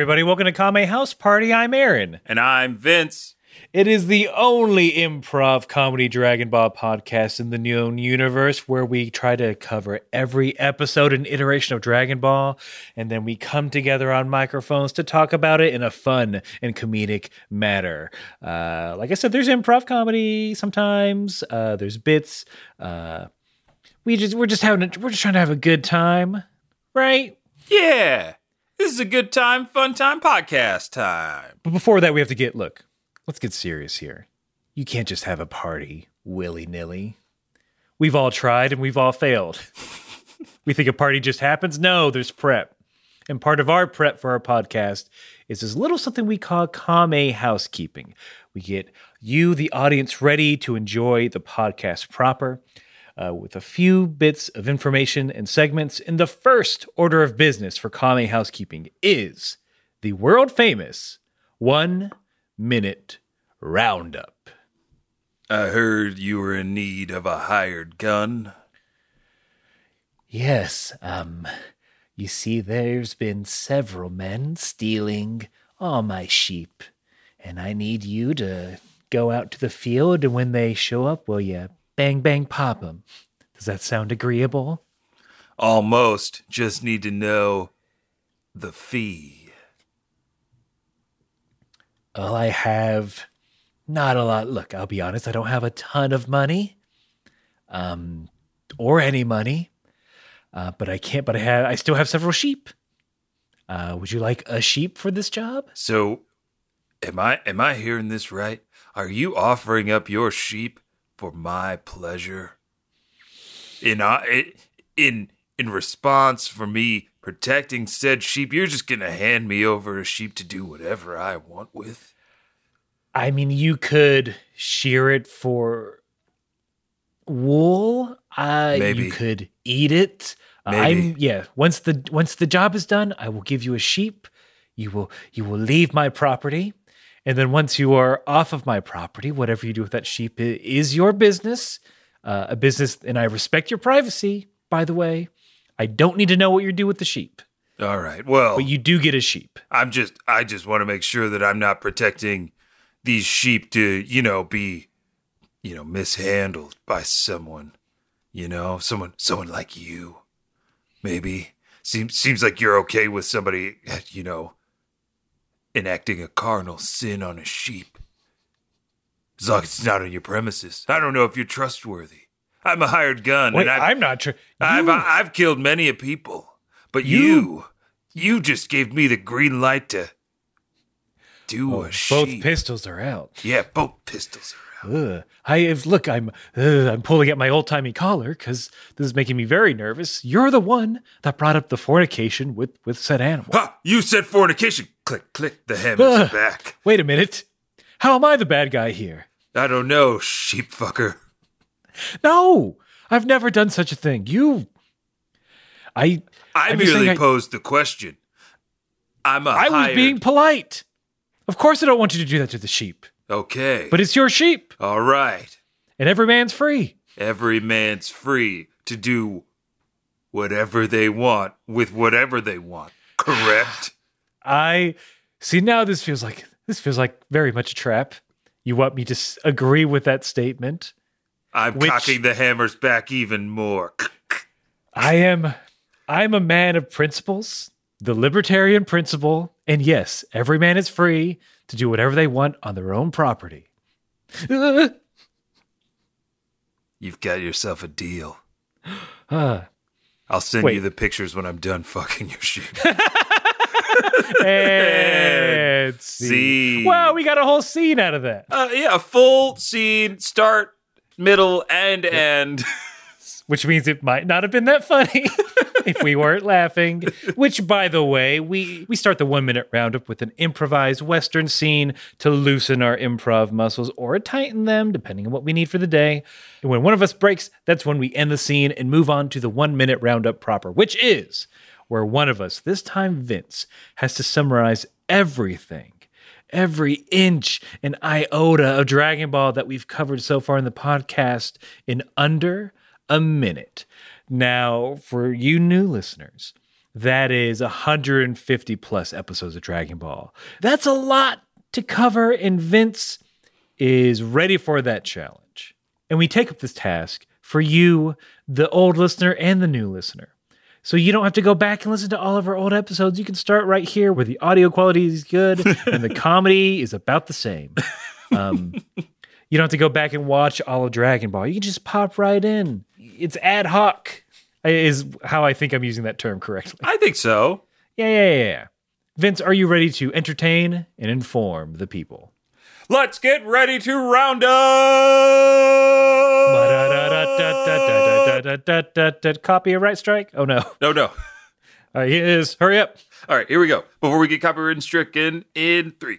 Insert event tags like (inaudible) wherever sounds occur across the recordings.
Everybody, welcome to Kame House Party. I'm Aaron. And I'm Vince. It is the only improv comedy Dragon Ball podcast in the known universe where we try to cover every episode and iteration of Dragon Ball, and then we come together on microphones to talk about it in a fun and comedic manner. Uh, like I said, there's improv comedy sometimes. Uh, there's bits. Uh, we just we're just having a, we're just trying to have a good time, right? Yeah. This is a good time, fun time, podcast time. But before that, we have to get look. Let's get serious here. You can't just have a party willy nilly. We've all tried and we've all failed. (laughs) we think a party just happens. No, there's prep. And part of our prep for our podcast is this little something we call Kame housekeeping. We get you, the audience, ready to enjoy the podcast proper uh, with a few bits of information and segments. And the first order of business for Kame housekeeping is the world famous one minute roundup. I heard you were in need of a hired gun. Yes, um, you see, there's been several men stealing all my sheep, and I need you to go out to the field, and when they show up, will you bang bang pop 'em? Does that sound agreeable? Almost. Just need to know the fee. Well, I have not a lot. Look, I'll be honest, I don't have a ton of money, um, or any money. Uh, but I can't. But I have. I still have several sheep. Uh, would you like a sheep for this job? So, am I am I hearing this right? Are you offering up your sheep for my pleasure? In uh, in in response for me protecting said sheep, you're just gonna hand me over a sheep to do whatever I want with. I mean, you could shear it for wool. Uh, Maybe. you could eat it. Uh, Maybe. I'm yeah. Once the once the job is done, I will give you a sheep. You will you will leave my property, and then once you are off of my property, whatever you do with that sheep is your business. Uh, a business, and I respect your privacy. By the way, I don't need to know what you do with the sheep, All right. Well, but you do get a sheep. I'm just I just want to make sure that I'm not protecting these sheep to, you know, be you know, mishandled by someone. You know, someone someone like you. Maybe. Seems seems like you're okay with somebody, you know, enacting a carnal sin on a sheep. As long as it's not on your premises. I don't know if you're trustworthy. I'm a hired gun Wait, and I've, I'm not sure. I've I've killed many a people, but You- you you, just gave me the green light to do Oh, a both sheep. pistols are out. yeah, both pistols are out. Ugh. I have, look. I'm uh, I'm pulling at my old timey collar because this is making me very nervous. You're the one that brought up the fornication with with said animal. Ha! You said fornication. Click, click. The hammers Ugh. back. Wait a minute. How am I the bad guy here? I don't know, sheep fucker. No, I've never done such a thing. You, I I merely saying I- posed the question. I'm a I was being polite. Of course, I don't want you to do that to the sheep, okay, but it's your sheep, all right. and every man's free. Every man's free to do whatever they want with whatever they want. Correct. (sighs) I see now. This feels like this feels like very much a trap. You want me to s- agree with that statement? I'm Which- cocking the hammers back even more. (laughs) I am I'm a man of principles, the libertarian principle, and yes, every man is free to do whatever they want on their own property. (laughs) You've got yourself a deal. Ah. (gasps) I'll send Wait. you the pictures when I'm done fucking your shit. (laughs) (laughs) and scene. Wow, we got a whole scene out of that. Uh, yeah, full scene, start, middle, and end. Which means it might not have been that funny if we weren't laughing. Which, by the way, we, we start the one minute roundup with an improvised Western scene to loosen our improv muscles or tighten them, depending on what we need for the day. And when one of us breaks, that's when we end the scene and move on to the one minute roundup proper, which is where one of us, this time Vince, has to summarize everything every inch and iota of Dragon Ball that we've covered so far in the podcast in under a minute. Now, for you new listeners, That is 150 plus episodes of Dragon Ball. That's a lot to cover, and Vince is ready for that challenge. And we take up this task for you, the old listener and the new listener. So you don't have to go back and listen to all of our old episodes. You can start right here where the audio quality is good (laughs) and the comedy is about the same. Um, (laughs) you don't have to go back and watch all of Dragon Ball. You can just pop right in. It's ad hoc, is how I think I'm using that term correctly. I think so. Yeah, yeah, yeah, yeah. Vince, are you ready to entertain and inform the people? Let's get ready to round up. Copyright strike? Oh no. No, no. All right, it is. Hurry up. All right, here we go. Before we get copyright stricken in three.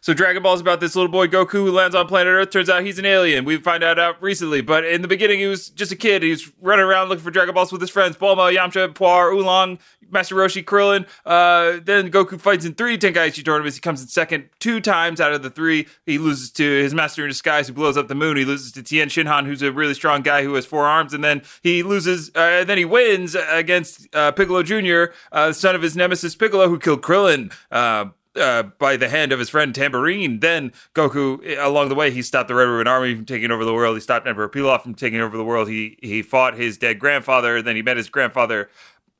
So Dragon Ball is about this little boy Goku who lands on planet Earth. Turns out he's an alien. We find out out recently, but in the beginning he was just a kid. He's running around looking for Dragon Balls with his friends: Bulma, Yamcha, Puar, Oolong, Master Roshi, Krillin. Uh, then Goku fights in three Tenkaichi tournaments. He comes in second two times out of the three. He loses to his master in disguise, who blows up the moon. He loses to Tien Shinhan, who's a really strong guy who has four arms, and then he loses. Uh, then he wins against uh, Piccolo Junior, uh, son of his nemesis Piccolo, who killed Krillin. Uh, uh, by the hand of his friend Tambourine. Then Goku, along the way, he stopped the Red Ribbon Army from taking over the world. He stopped Emperor Pilaf from taking over the world. He he fought his dead grandfather. Then he met his grandfather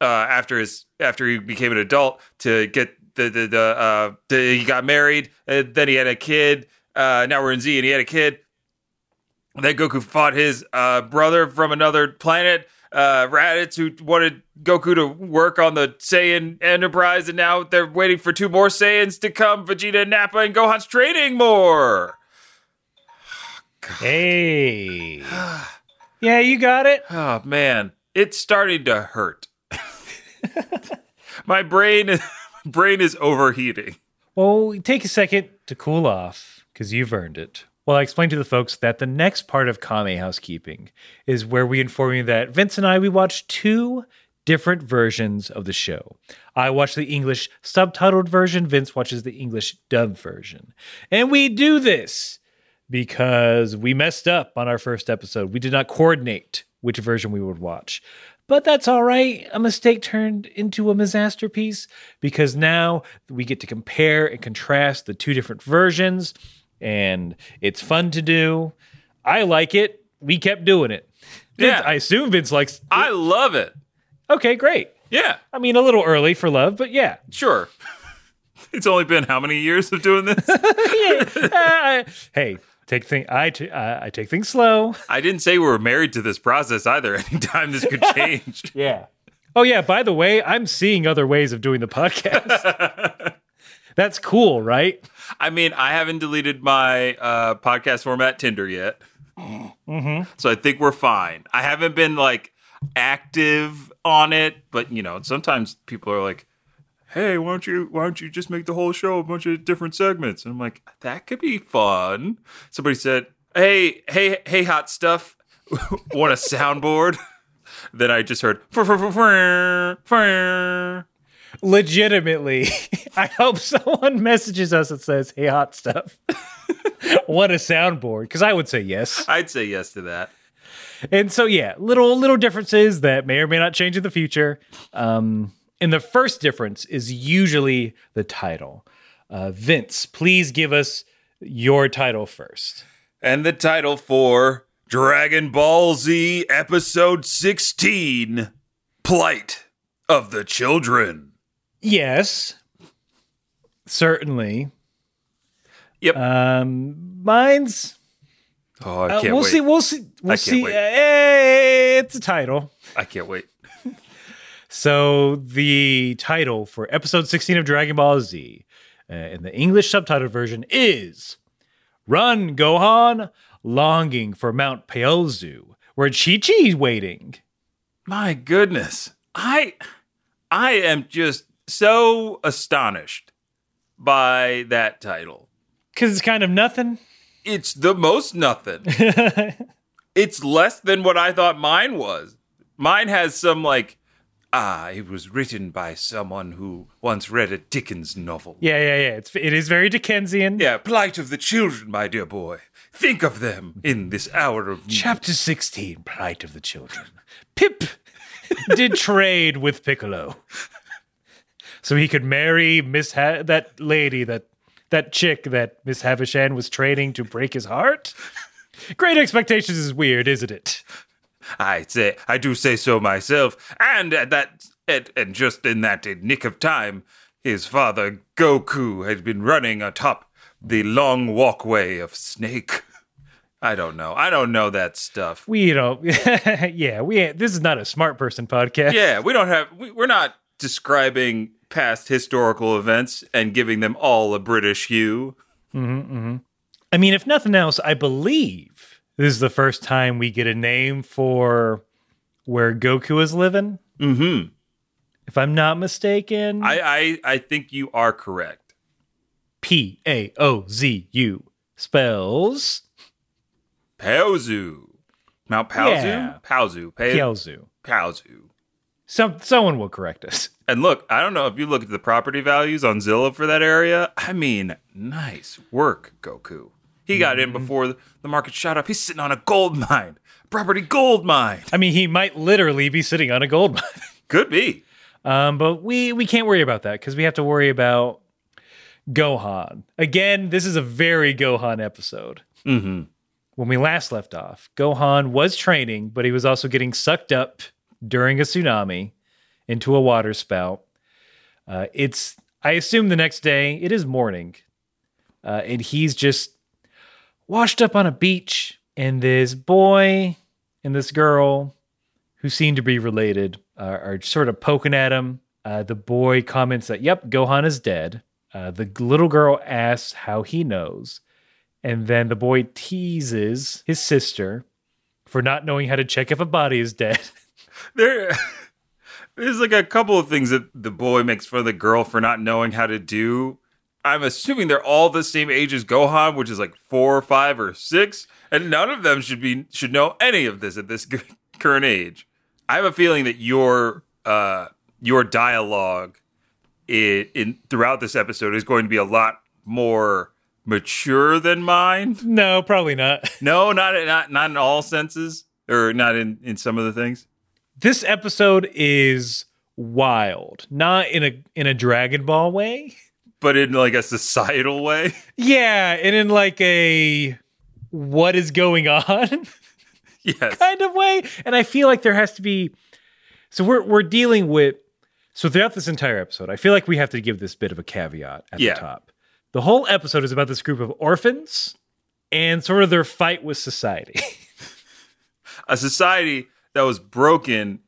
uh, after his after he became an adult to get the the, the, uh, the he got married. And then he had a kid. Uh, now we're in Z, and he had a kid. Then Goku fought his uh, brother from another planet uh, Raditz who wanted Goku to work on the Saiyan Enterprise, and now they're waiting for two more Saiyans to come. Vegeta, and Nappa, and Gohan's training more. (sighs) Hey. (sighs) yeah, you got it. Oh man, it's starting to hurt. (laughs) My brain, (laughs) brain is overheating. Well, take a second to cool off because you've earned it. Well, I explained to the folks that the next part of Kame Housekeeping is where we inform you that Vince and I we watched two different versions of the show. I watched the English subtitled version, Vince watches the English dub version. And we do this because we messed up on our first episode. We did not coordinate which version we would watch. But that's all right. A mistake turned into a masterpiece because now we get to compare and contrast the two different versions and it's fun to do. I like it. We kept doing it. Vince, Yeah. I assume Vince likes. I love it. Okay, great. Yeah, I mean, a little early for love, but yeah. sure. (laughs) it's only been how many years of doing this? (laughs) Uh, hey, take thing. I t- uh, I take things slow. I didn't say we were married to this process either. (laughs) Anytime this could change. Yeah. Oh yeah. By the way, I'm seeing other ways of doing the podcast. That's cool, right? I mean, I haven't deleted my uh, podcast format Tinder yet. So I think we're fine. I haven't been like active on it, but you know, sometimes people are like, "Hey, why don't you why don't you just make the whole show a bunch of different segments?" And I'm like, "That could be fun." Somebody said, "Hey, hey, hey, hot stuff, (laughs) want a soundboard?" (laughs) then I just heard, "Fur, fur, fur, fur, fur." Legitimately, (laughs) I hope someone (laughs) messages us and says, "Hey, hot stuff." (laughs) what a soundboard! Because I would say yes. I'd say yes to that. And so, yeah, little little differences that may or may not change in the future. Um, and the first difference is usually the title. Uh, Vince, please give us your title first. And the title for Dragon Ball Z Episode 16 Plight of the Children. Yes, certainly. Yep. Um, mine's. oh, I uh, can't we'll wait. see. We'll see. We'll see. wait. Uh, it's a title. I can't wait. So the title for episode 16 of Dragon Ball Z uh, in the English subtitled version is Run, Gohan, longing for Mount Paozu, where Chi-Chi's waiting. My goodness. I I am just so astonished by that title. Because it's kind of nothing. It's the most nothing. (laughs) it's less than what I thought mine was. Mine has some like ah, it was written by someone who once read a Dickens novel. Yeah, yeah, yeah. It's, it is very Dickensian. Yeah, plight of the children, my dear boy. Think of them in this hour of. Chapter 16 Plight of the Children. Pip! (laughs) did trade with Piccolo, so he could marry Miss ha- that lady that that chick that Miss Havisham was training to break his heart. Great Expectations is weird, isn't it? I say, I do say so myself. And at that, and, and just in that nick of time, his father Goku had been running atop the long walkway of Snake. I don't know. I don't know that stuff. We don't. (laughs) yeah, we. Ain't, this is not a smart person podcast. Yeah, we don't have. We, we're not describing past historical events and giving them all a British hue. I mean, if nothing else, I believe this is the first time we get a name for where Goku is living. Mm-hmm. If I'm not mistaken, I, I I think you are correct. P A O Z U spells Paozu. Mount Paozu? Yeah. Paozu. Pa- Piaozu. Paozu. Some someone will correct us. And look, I don't know if you look at the property values on Zillow for that area. I mean, nice work, Goku. He got in before the the market shot up. He's sitting on a gold mine, property gold mine. I mean, he might literally be sitting on a gold mine. (laughs) Could be. Um, but we we can't worry about that because we have to worry about Gohan. Again, this is a very Gohan episode. Mm-hmm. When we last left off, Gohan was training, but he was also getting sucked up during a tsunami into a water spout. Uh, it's I assume the next day it is morning, uh, and he's just washed up on a beach, and this boy and this girl who seem to be related are, are sort of poking at him. Uh, the boy comments that, yep, Gohan is dead. Uh, the little girl asks how he knows. And then the boy teases his sister for not knowing how to check if a body is dead. There, there's like a couple of things that the boy makes fun of the girl for not knowing how to do. I'm assuming they're all the same age as Gohan, which is like four or five or six, and none of them should be should know any of this at this (laughs) current age. I have a feeling that your uh, your dialogue in, in throughout this episode is going to be a lot more mature than mine. no, probably not. No, not not not in all senses, or not in in some of the things. This episode is wild, not in a in a Dragon Ball way. but in like a societal way. Yeah, and in like a what is going on (laughs) yes. kind of way. And I feel like there has to be so we're we're dealing with so throughout this entire episode, I feel like we have to give this bit of a caveat at Yeah. the top. The whole episode is about this group of orphans and sort of their fight with society. (laughs) A society that was broken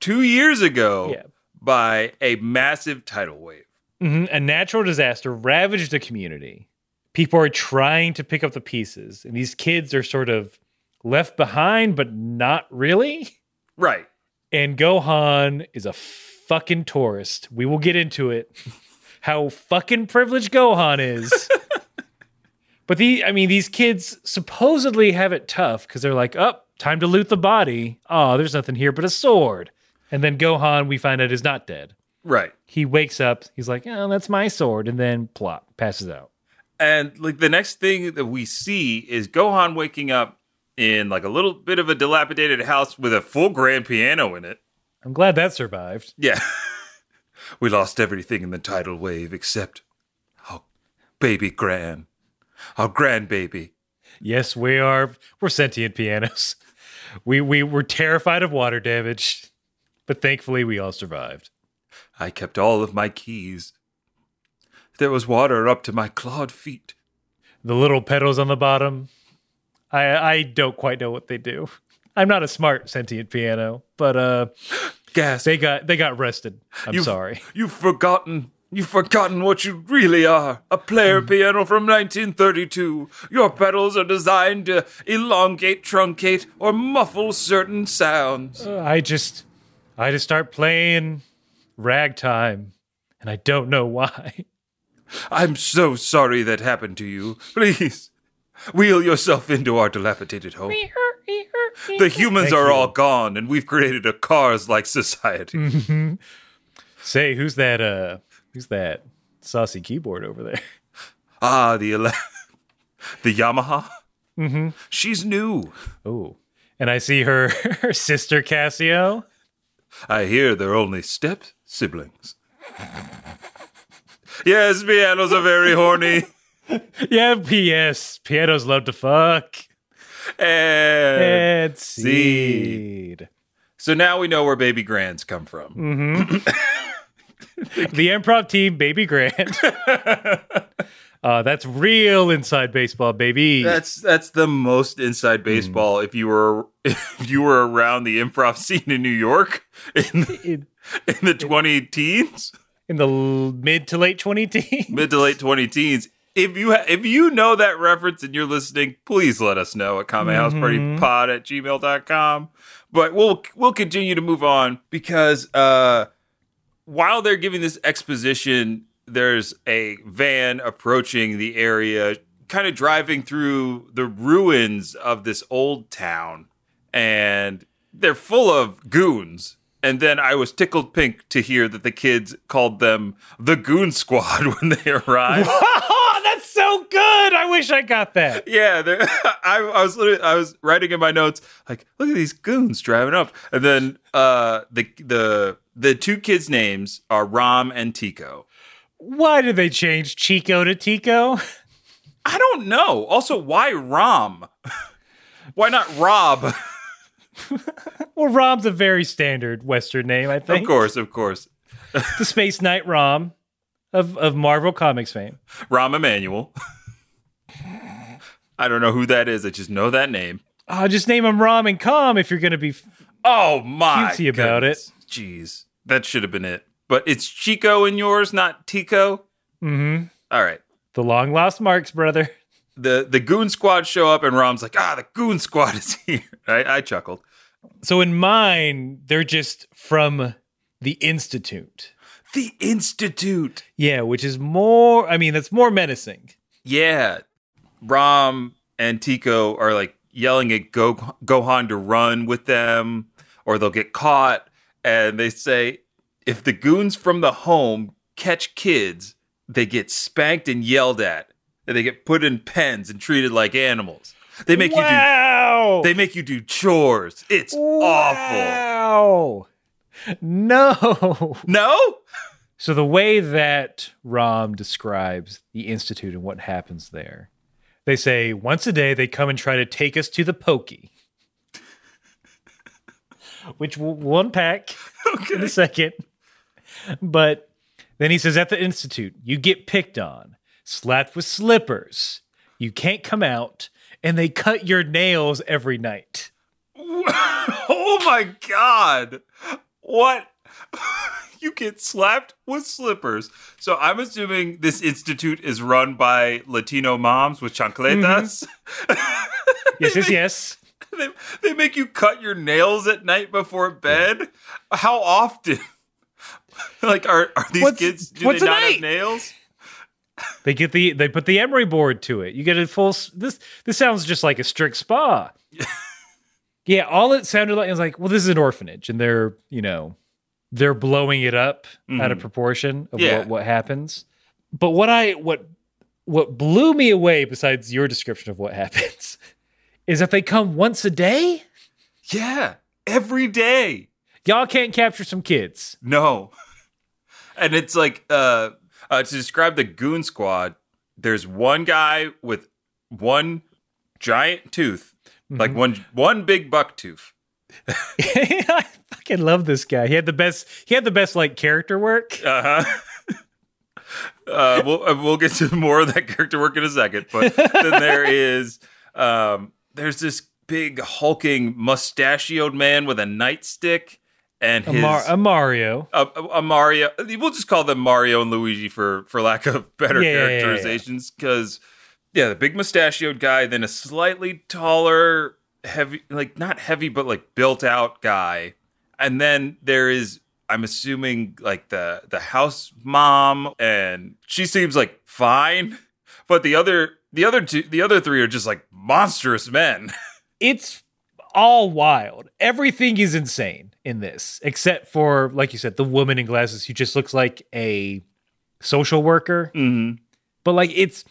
two years ago Yeah. by a massive tidal wave. Mhm. A natural disaster ravaged a community. People are trying to pick up the pieces, and these kids are sort of left behind, but not really. Right. And Gohan is a fucking tourist. We will get into it. (laughs) How fucking privileged Gohan is. (laughs) but the I mean, these kids supposedly have it tough because they're like, oh, time to loot the body. Oh, there's nothing here but a sword. And then Gohan, we find out, is not dead. Right. He wakes up, he's like, oh, that's my sword, and then plop, passes out. And like the next thing that we see is Gohan waking up in like a little bit of a dilapidated house with a full grand piano in it. I'm glad that survived. Yeah. (laughs) we lost everything in the tidal wave except our baby Gran. Our grandbaby. Yes, we are. We're sentient pianos. (laughs) We we were terrified of water damage, but thankfully we all survived. I kept all of my keys. There was water up to my clawed feet. The little pedals on the bottom. I I don't quite know what they do. I'm not a smart sentient piano, but uh, (gasps) Gasp. they got they got rested. I'm You've- sorry. You've forgotten. You've forgotten what you really are. A player piano from 1932. Your pedals are designed to elongate, truncate, or muffle certain sounds. Uh, I just I just start playing ragtime, and I don't know why. (laughs) I'm so sorry that happened to you. Please, wheel yourself into our dilapidated home. The humans Thank are you. all gone, and we've created a cars-like society. Mm. Say, who's that? Uh, who's that saucy keyboard over there? (laughs) Ah, the ele- (laughs) the Yamaha. Mm-hmm. She's new. Oh, and I see her, (laughs) her sister Casio. I hear they're only step siblings. yes, pianos are very horny. Yeah, P.S. Pianos love to fuck. And And seed. so now we know where baby grands come from. The improv team, Baby Grant. (laughs) uh, that's real inside baseball, baby. That's that's the most inside Hmm. baseball. If you were (laughs) if you were around the improv scene in New York in the, in, the twenty teens, in the mid to late 20 teens. mid to late twenty teens. If you ha- if you know that reference and you're listening, please let us know at kamehousepartypod at gmail.com. But we'll we'll continue to move on because uh while they're giving this exposition, there's a van approaching the area, kind of driving through the ruins of this old town, and they're full of goons. And then I was tickled pink to hear that the kids called them the Goon Squad (laughs) when they arrived. (laughs) (laughs) that's so good. I wish I got that. Yeah, I, I was literally I was writing in my notes like, look at these goons driving up, and then uh, the the the two kids' names are Rom and Tico. Why did they change Chico to Tico? I don't know. Also, why Rom? (laughs) why not Rob? (laughs) Well, Rom's a very standard Western name, I think. of course, of course, (laughs) The Space Knight Rom of, of Marvel Comics fame. Rahm Emanuel. I don't know who that is. I just know that name. Oh, just name him Rom and Com if you're going to be. Oh my! About goodness. Jeez, that should have been it. But it's Chico in yours, not Tico. hmm All right. The long lost Marx brother. the the goon squad show up and Rom's like, ah, the goon squad is (laughs) here. I, I chuckled. So in mine, they're just from the Institute. The Institute. Yeah, which is more, I mean, that's more menacing. Yeah. Rom and Tico are like yelling at Go- Gohan to run with them or they'll get caught. And they say if the goons from the home catch kids, they get spanked and yelled at. And they get put in pens and treated like animals. They make wow. you do they make you do chores. It's awful. No. No? So the way that Rom describes the institute and what happens there, they say once a day they come and try to take us to the pokey, which we'll, unpack (laughs) in a second. But then he says at the institute, you get picked on, slapped with slippers, you can't come out, and they cut your nails every night. (laughs) oh my god. What? (laughs) you get slapped with slippers. So I'm assuming this institute is run by Latino moms with chancletas. Mm-hmm. Yes, yes, yes. (laughs) they, they make you cut your nails at night before bed. How often? (laughs) like are are these What's- kids do what's they not night? have nails? They get the they put the emery board to it. You get a full. This this sounds just like a strict spa. (laughs) yeah, all it sounded like I was like, well, this is an orphanage, and they're you know they're blowing it up out of mm-hmm. proportion of Yeah. what what happens. But what I what what blew me away, besides your description of what happens, is that they come once a day. Yeah, every day. Y'all can't capture some kids. No. (laughs) And it's like uh, uh to describe the goon squad, there's one guy with one giant tooth, like one one big buck tooth. (laughs) I fucking love this guy. He had the best. He had the best like character work. (laughs) Uh-huh. Uh, we'll uh, we'll get to more of that character work in a second, but then there is um, there's this big hulking mustachioed man with a nightstick and A, his Mar- a Mario. a, a Mario. We'll just call them Mario and Luigi for for lack of better Yeah, yeah, yeah, yeah. characterizations. Because yeah, the big mustachioed guy, then a slightly taller, heavy, like not heavy, but like built out guy, and then there is. I'm assuming like the the house mom, and she seems like fine, (laughs) but the other the other two the other three are just like monstrous men. (laughs) it's all wild. Everything is insane in this, except for, like you said, the woman in glasses who just looks like a social worker. mm-hmm. But like, it's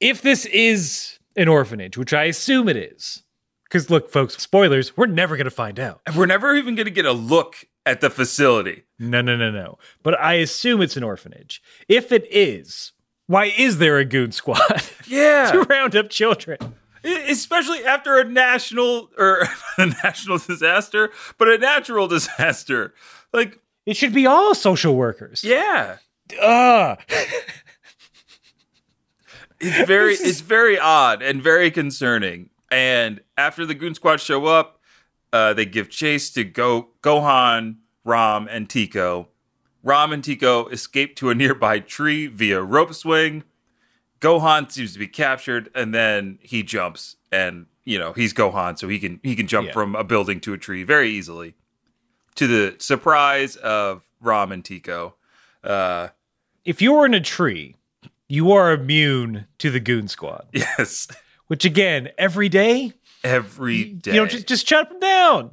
if this is an orphanage, which I assume it is, because look, folks, spoilers, we're never gonna find out. And we're never even going to get a look at the facility. No, no, no, no. But I assume it's an orphanage. If it is, why is there a goon squad Yeah. (laughs) to round up children? Especially after a national or (laughs) a national disaster, but a natural disaster. Like, It should be all social workers. yeah. Ugh. (laughs) It's very it's very odd and very concerning. And after the Goon Squad show up, uh, they give chase to Go Gohan, Ram, and Tico. Ram and Tico escape to a nearby tree via rope swing. Gohan seems to be captured, and then he jumps, and you know he's Gohan, so he can he can jump Yeah. from a building to a tree very easily. To the surprise of Ram and Tico, uh, if you're in a tree, you are immune to the goon squad. (laughs) yes, Which again, every day, every day, you know, just just chop them down.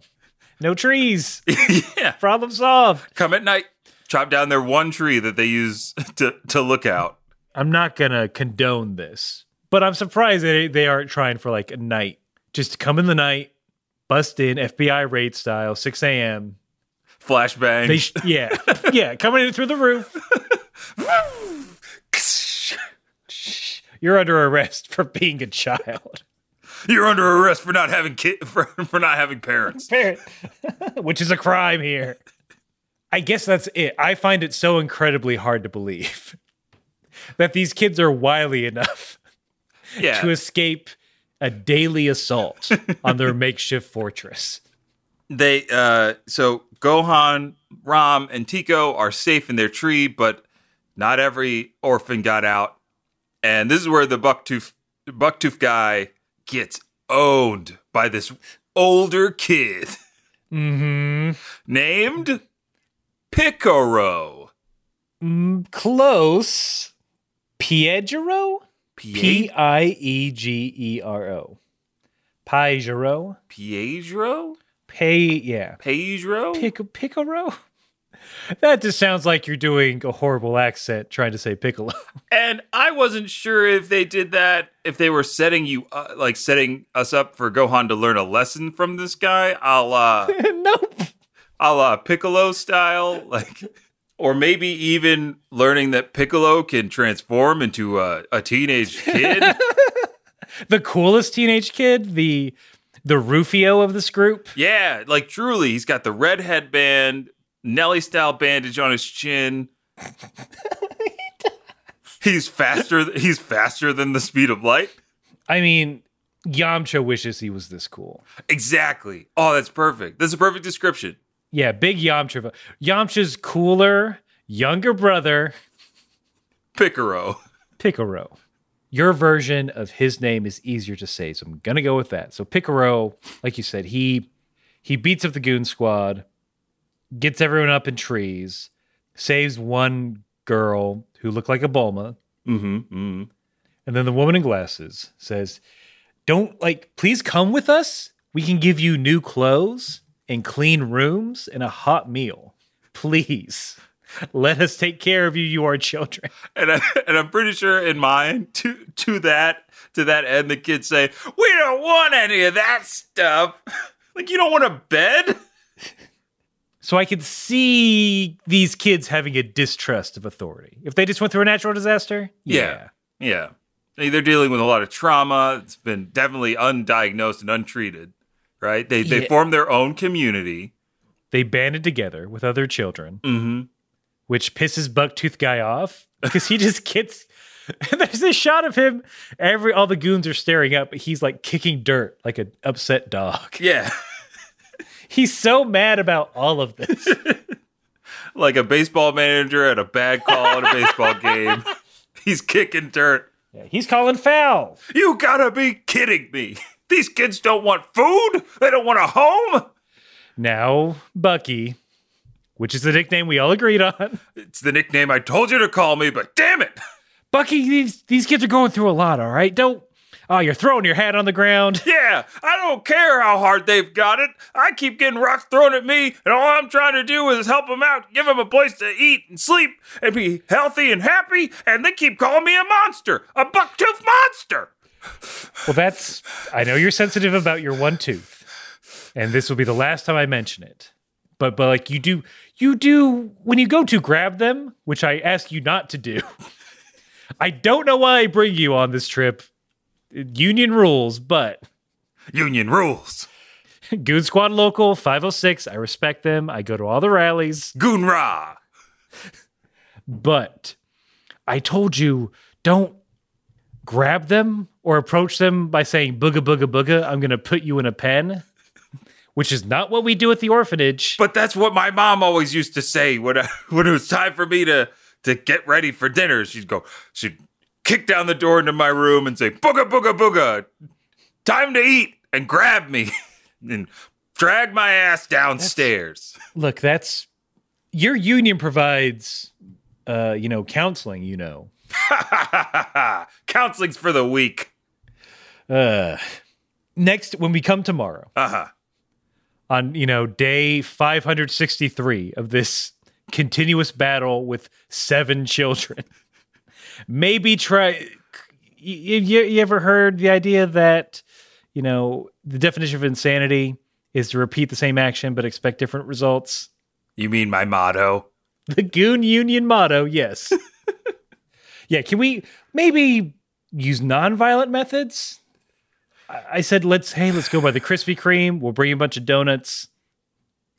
No trees. (laughs) yeah. Problem solved. come at night, chop down their one tree that they use (laughs) to to look out. I'm not gonna condone this, but I'm surprised they they aren't trying for like a night. Just come in the night, bust in FBI raid style, 6 a.m. Flashbang. They sh- (laughs) yeah yeah coming in through the roof. (laughs) You're under arrest for being a child. You're under arrest for not having kid for, for not having parents. Parent, which is a crime here. I guess that's it. I find it so incredibly hard to believe (laughs) that these kids are wily enough Yeah. to escape a daily assault (laughs) on their makeshift fortress. they uh so Gohan, Ram, and Tico are safe in their tree, but not every orphan got out. And this is where the bucktooth bucktooth guy gets owned by this older kid Mm-hmm. (laughs) named Picaro. Mm, close. Piegero? P I E G E R O. Pie- I G R O. Piegero? Pietro? Pay, yeah. Pedro? Pic- Picaro? That just sounds like you're doing a horrible accent trying to say piccolo. (laughs) And I wasn't sure if they did that, if they were setting you, uh, like setting us up for Gohan to learn a lesson from this guy, a la, (laughs) nope. A la Piccolo style, (laughs) like, or maybe even learning that Piccolo can transform into a, a teenage kid. (laughs) The coolest teenage kid, the the Rufio of this group. yeah, like truly, he's got the red headband, Nelly style bandage on his chin. (laughs) He's faster. He's faster than the speed of light. I mean, Yamcha wishes he was this cool. Exactly. Oh, that's perfect. That's a perfect description. Yeah, big Yamcha. Yamcha's cooler, younger brother, Picaro. Picaro. Your version of his name is easier to say, so I'm gonna go with that. So Picaro, like you said, he he beats up the goon squad, gets everyone up in trees, saves one girl who looked like a Bulma, Mm-hmm. mm-hmm. and then the woman in glasses says, "Don't like, please come with us. We can give you new clothes and clean rooms and a hot meal. Please." Let us take care of you, you are children. And I, and I'm pretty sure in mine to to that to that end, the kids say, "We don't want any of that stuff. (laughs) like you don't want a bed." So I could see these kids having a distrust of authority. If they just went through a natural disaster, Yeah. Yeah. They're dealing with a lot of trauma. It's been definitely undiagnosed and untreated. Right? They they Yeah. form their own community. They banded together with other children, Mm-hmm. which pisses Bucktooth guy off (laughs) because he just gets. (laughs) There's this shot of him. Every all the goons are staring up, but he's like kicking dirt like an upset dog. Yeah. (laughs) He's so mad about all of this. like a baseball manager at a bad call at a baseball game. He's kicking dirt. Yeah, he's calling foul. You gotta be kidding me. These kids don't want food. They don't want a home. Now Bucky, which is the nickname we all agreed on. It's the nickname I told you to call me, but damn it. Bucky, these these kids are going through a lot. All right, don't. Oh, you're throwing your hat on the ground. (laughs) Yeah, I don't care how hard they've got it. I keep getting rocks thrown at me, and all I'm trying to do is help them out, give them a place to eat and sleep, and be healthy and happy, and they keep calling me a monster, a bucktooth monster. Well, that's. I know you're sensitive about your one tooth, and this will be the last time I mention it. but but like you do you do when you go to grab them, which I ask you not to do. (laughs) I don't know why I bring you on this trip. Union rules, but Union rules. Goon Squad local 506. I respect them. I go to all the rallies, Goon Ra. but I told you don't grab them or approach them by saying booga booga booga. I'm going to put you in a pen, which is not what we do at the orphanage. But that's what my mom always used to say when I, (laughs) when it was time for me to to get ready for dinner. She'd go, she'd kick down the door into my room and say, "Booga booga booga, time to eat," and grab me (laughs) and drag my ass downstairs. (laughs) Look, that's your union provides, uh, you know, counseling. You know, (laughs) Counseling's for the weak. uh, next when we come tomorrow Uh huh. on you know day 563 of this continuous battle with seven children, (laughs) maybe try. You, you, you ever heard the idea that you know the definition of insanity is to repeat the same action but expect different results? You mean my motto? The Goon Union motto, yes. (laughs) yeah, can we maybe use non-violent methods? I, I said let's hey, let's go by the Krispy Kreme. We'll bring you a bunch of donuts.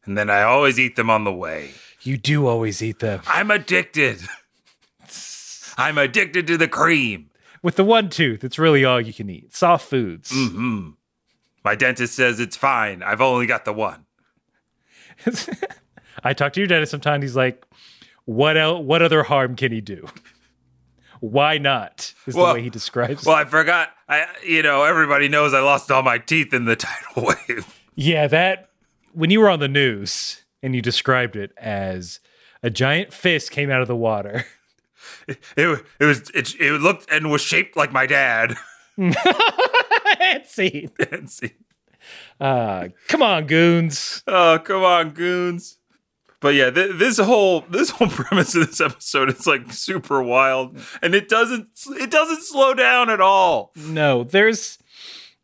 And then I always eat them on the way. You do always eat them. I'm addicted. (laughs) I'm addicted to the cream. With the one tooth, it's really all you can eat. Soft foods. hmm My dentist says it's fine. I've only got the one. (laughs) I talk to your dentist sometimes. He's like, "What el- What other harm can he do? Why not?" Is Well- the way he describes. It? Well, I forgot. I, you know, everybody knows I lost all my teeth in the (laughs) tidal wave. Yeah, that when you were on the news and you described it as a giant fist came out of the water. It, it was. It, it looked and was shaped like my dad. (laughs) And see- Uh, come on, goons. oh, come on, goons. But yeah, th- this whole this whole (laughs) premise of this episode is like super wild, and it doesn't it doesn't slow down at all. No, there's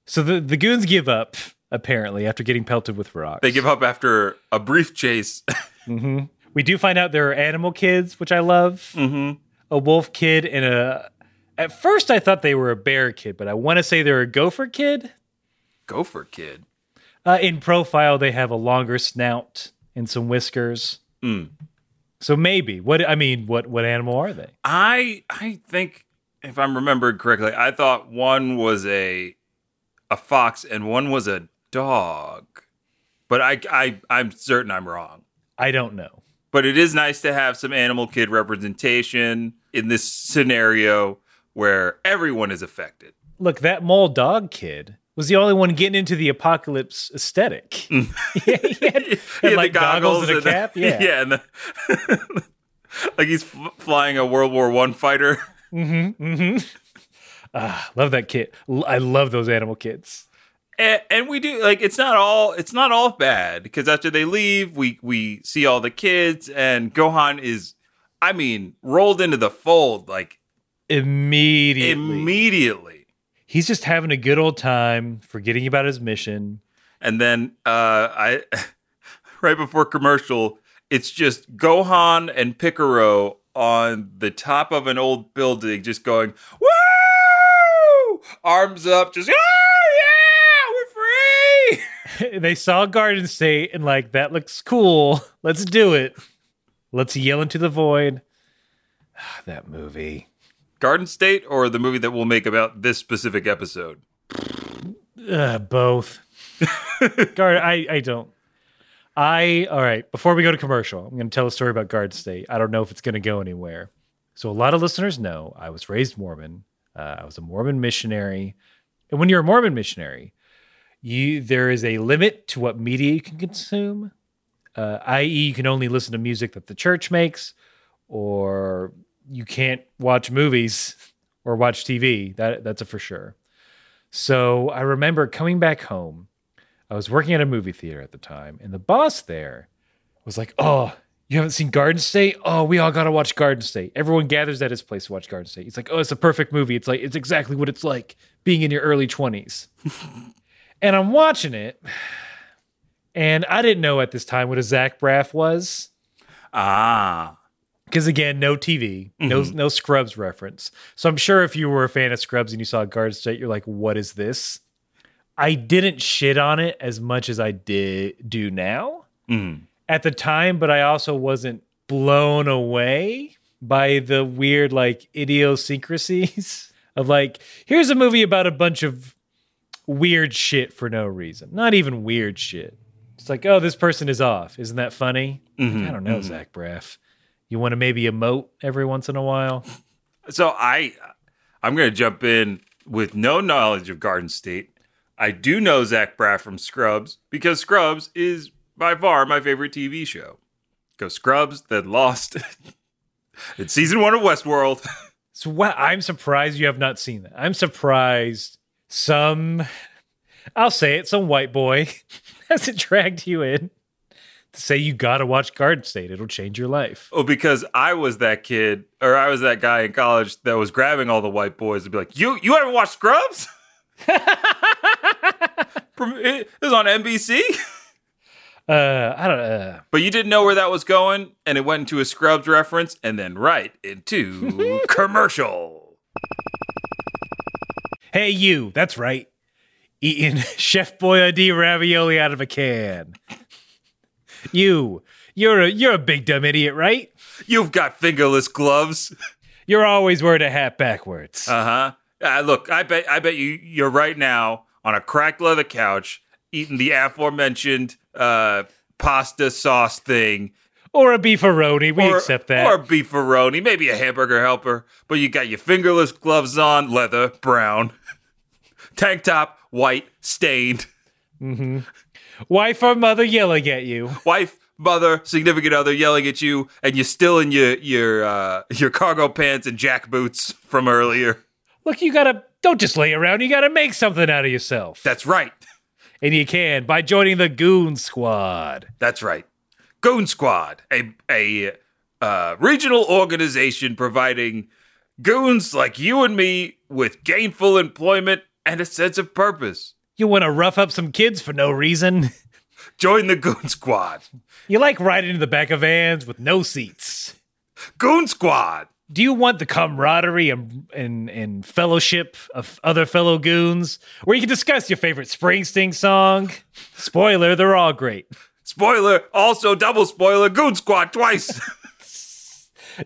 so the the goons give up apparently after getting pelted with rocks. They give up after a brief chase. (laughs) hmm We do find out there are animal kids, which I love. mm-hmm. A wolf kid and a. At first, I thought they were a bear kid, but I want to say they're a gopher kid. Gopher kid. Uh, in profile, they have a longer snout and some whiskers. Mm. So maybe what I mean, what what animal are they? I I think if I'm remembering correctly, I thought one was a a fox and one was a dog. But I I I'm certain I'm wrong. I don't know. But it is nice to have some animal kid representation in this scenario where everyone is affected. Look, that mole dog kid was the only one getting into the apocalypse aesthetic. (laughs) (laughs) yeah, he had, like goggles, and a cap. (laughs) Yeah, yeah, and the, like he's f- flying a World War One fighter. Mm-hmm. Mm-hmm. Ah, love that kid. L- I love those animal kids. and, and we do like it's not all it's not all bad because after they leave we we see all the kids and gohan is i mean rolled into the fold like Immediately, immediately he's just having a good old time, forgetting about his mission. and then uh i (laughs) right before commercial it's just gohan and picaro on the top of an old building just going woo arms up just oh yeah we're free (laughs) they saw Garden State and like that looks cool. Let's do it. Let's yell into the void. (sighs) That movie. Garden state or the movie that we'll make about this specific episode Uh, both. (laughs) Guard, I, I don't. I all right. Before we go to commercial, I'm going to tell a story about Garden State. I don't know if it's going to go anywhere. So a lot of listeners know I was raised Mormon. Uh, I was a Mormon missionary, and when you're a Mormon missionary, you there is a limit to what media you can consume. Uh, i.e., you can only listen to music that the church makes, or you can't watch movies or watch TV. That that's a for sure. So I remember coming back home. I was working at a movie theater at the time, and the boss there was like, "Oh, you haven't seen Garden State? Oh, we all got to watch Garden State. Everyone gathers at his place to watch Garden State. He's like, "Oh, it's a perfect movie. It's like it's exactly what it's like being in your early 20s." (laughs) and I'm watching it, And I didn't know at this time what a Zach Braff was. Ah. Because again, no TV, no Mm-hmm. no Scrubs reference. So I'm sure if you were a fan of Scrubs and you saw Garden State, you're like, "What is this?" I didn't shit on it as much as I did do now Mhm. at the time, but I also wasn't blown away by the weird like idiosyncrasies (laughs) of like, here's a movie about a bunch of weird shit for no reason. Not even weird shit. It's like, oh, this person is off. Isn't that funny? Like, Mhm, I don't know, Zach Braff. You want to maybe emote every once in a while? (laughs) So I I'm gonna jump in with no knowledge of Garden State. I do know Zach Braff from Scrubs because Scrubs is by far my favorite TV show. Go Scrubs, then Lost. (laughs) it's season one of Westworld. (laughs) So? I'm surprised you have not seen that. I'm surprised some, I'll say it, some white boy hasn't dragged you in to say you got to watch Garden State. It'll change your life. Oh, because I was that kid, or I was that guy in college that was grabbing all the white boys and be like, "You, you haven't watched Scrubs? (laughs) It was on NBC, Uh, I don't. Uh, but you didn't know where that was going, and it went into a Scrubs reference, and then right into (laughs) commercial. hey, you. That's right. Eating (laughs) Chef Boyardee ravioli out of a can. You. You're a you're a big dumb idiot, right? You've got fingerless gloves. You're always wearing a hat backwards. Uh huh. Uh, look, I bet, I bet you, you're right now on a cracked leather couch eating the aforementioned uh, pasta sauce thing or a beefaroni. We or, accept that. Or a beefaroni, maybe a hamburger helper. But you got your fingerless gloves on, leather, brown. (laughs) Tank top, white, stained. Wife or mother yelling at you. Wife, mother, significant other yelling at you, and you're still in your your uh, your cargo pants and jack boots from earlier. Look, you gotta don't just lay around. You gotta make something out of yourself, That's right. and you can by joining the Goon Squad. That's right. Goon Squad, a a uh, regional organization providing goons like you and me with gainful employment and a sense of purpose. You want to rough up some kids for no reason. (laughs) Join the Goon Squad. You like riding in the back of vans with no seats. Goon Squad. Do you want the camaraderie and, and, and fellowship of other fellow goons where you can discuss your favorite Springsteen song? Spoiler, they're all great. Spoiler, also double spoiler, Goon Squad twice. (laughs)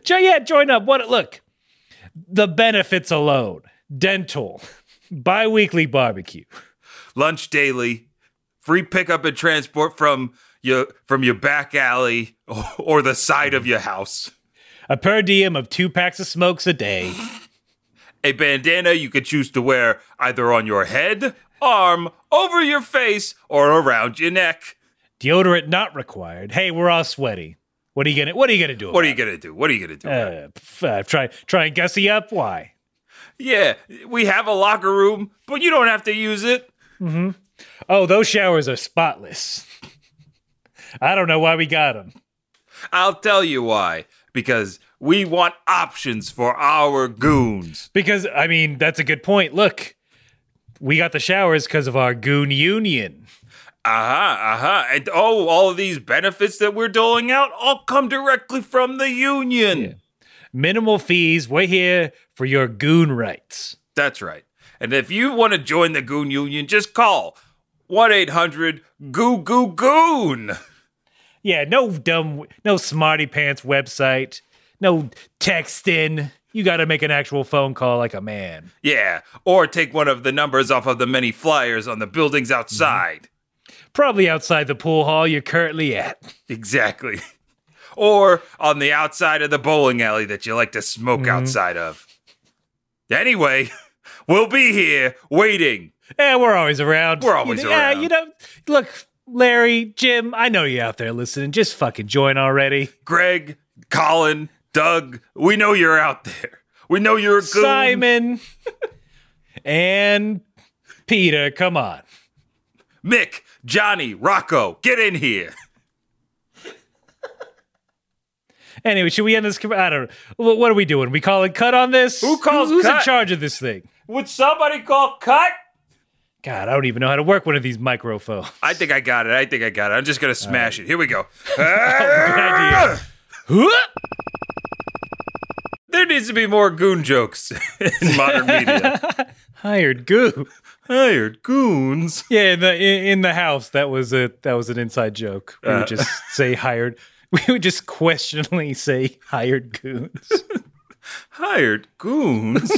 Yeah, join up. What look, the benefits alone: dental, bi-weekly barbecue, Lunch daily, free pickup and transport from your from your back alley (laughs) or the side of your house. a per diem of two packs of smokes a day. A bandana you could choose to wear either on your head, arm, over your face, or around your neck. Deodorant not required. Hey, we're all sweaty. What are you gonna What are you gonna do? What are you gonna do? What are you gonna do? Uh, uh, try try and gussy up. Why? yeah, we have a locker room, but you don't have to use it. Oh, those showers are spotless. I don't know why we got them. I'll tell you why. Because we want options for our goons. Because I mean, that's a good point. Look, we got the showers because of our goon union. Uh huh, uh huh. And oh, all of these benefits that we're doling out all come directly from the union. Minimal fees. We're here for your goon rights. That's right. And if you want to join the goon union, just call 1 800 Goo Goo Goon. Yeah, no dumb, no smarty pants website, no texting. You got to make an actual phone call like a man. Yeah, or take one of the numbers off of the many flyers on the buildings outside. Probably outside the pool hall you're currently at. Exactly. Or on the outside of the bowling alley that you like to smoke Mm-hmm. outside of. Anyway, (laughs) we'll be here waiting. Yeah, we're always around. We're always you, Yeah, around. you know, look, Larry, Jim, I know you're out there listening. Just fucking join already. Greg, Colin, Doug, we know you're out there. We know you're a goon. Simon (laughs) and Peter, come on. Mick, Johnny, Rocco, get in here. Anyway, should we end this? I don't know. What are we doing? We calling cut on this? Who calls Who's in charge of this thing? Would somebody call cut? God, I don't even know how to work one of these microphones. I think I got it. I think I got it. I'm just gonna smash it. Here we go. (laughs) Good idea. There needs to be more goon jokes (laughs) in modern media. (laughs) Hired goo. Hired goons. Yeah, in the in, in the house that was a that was an inside joke. We Uh. would just say hired. We would just questioningly say hired goons. Hired goons.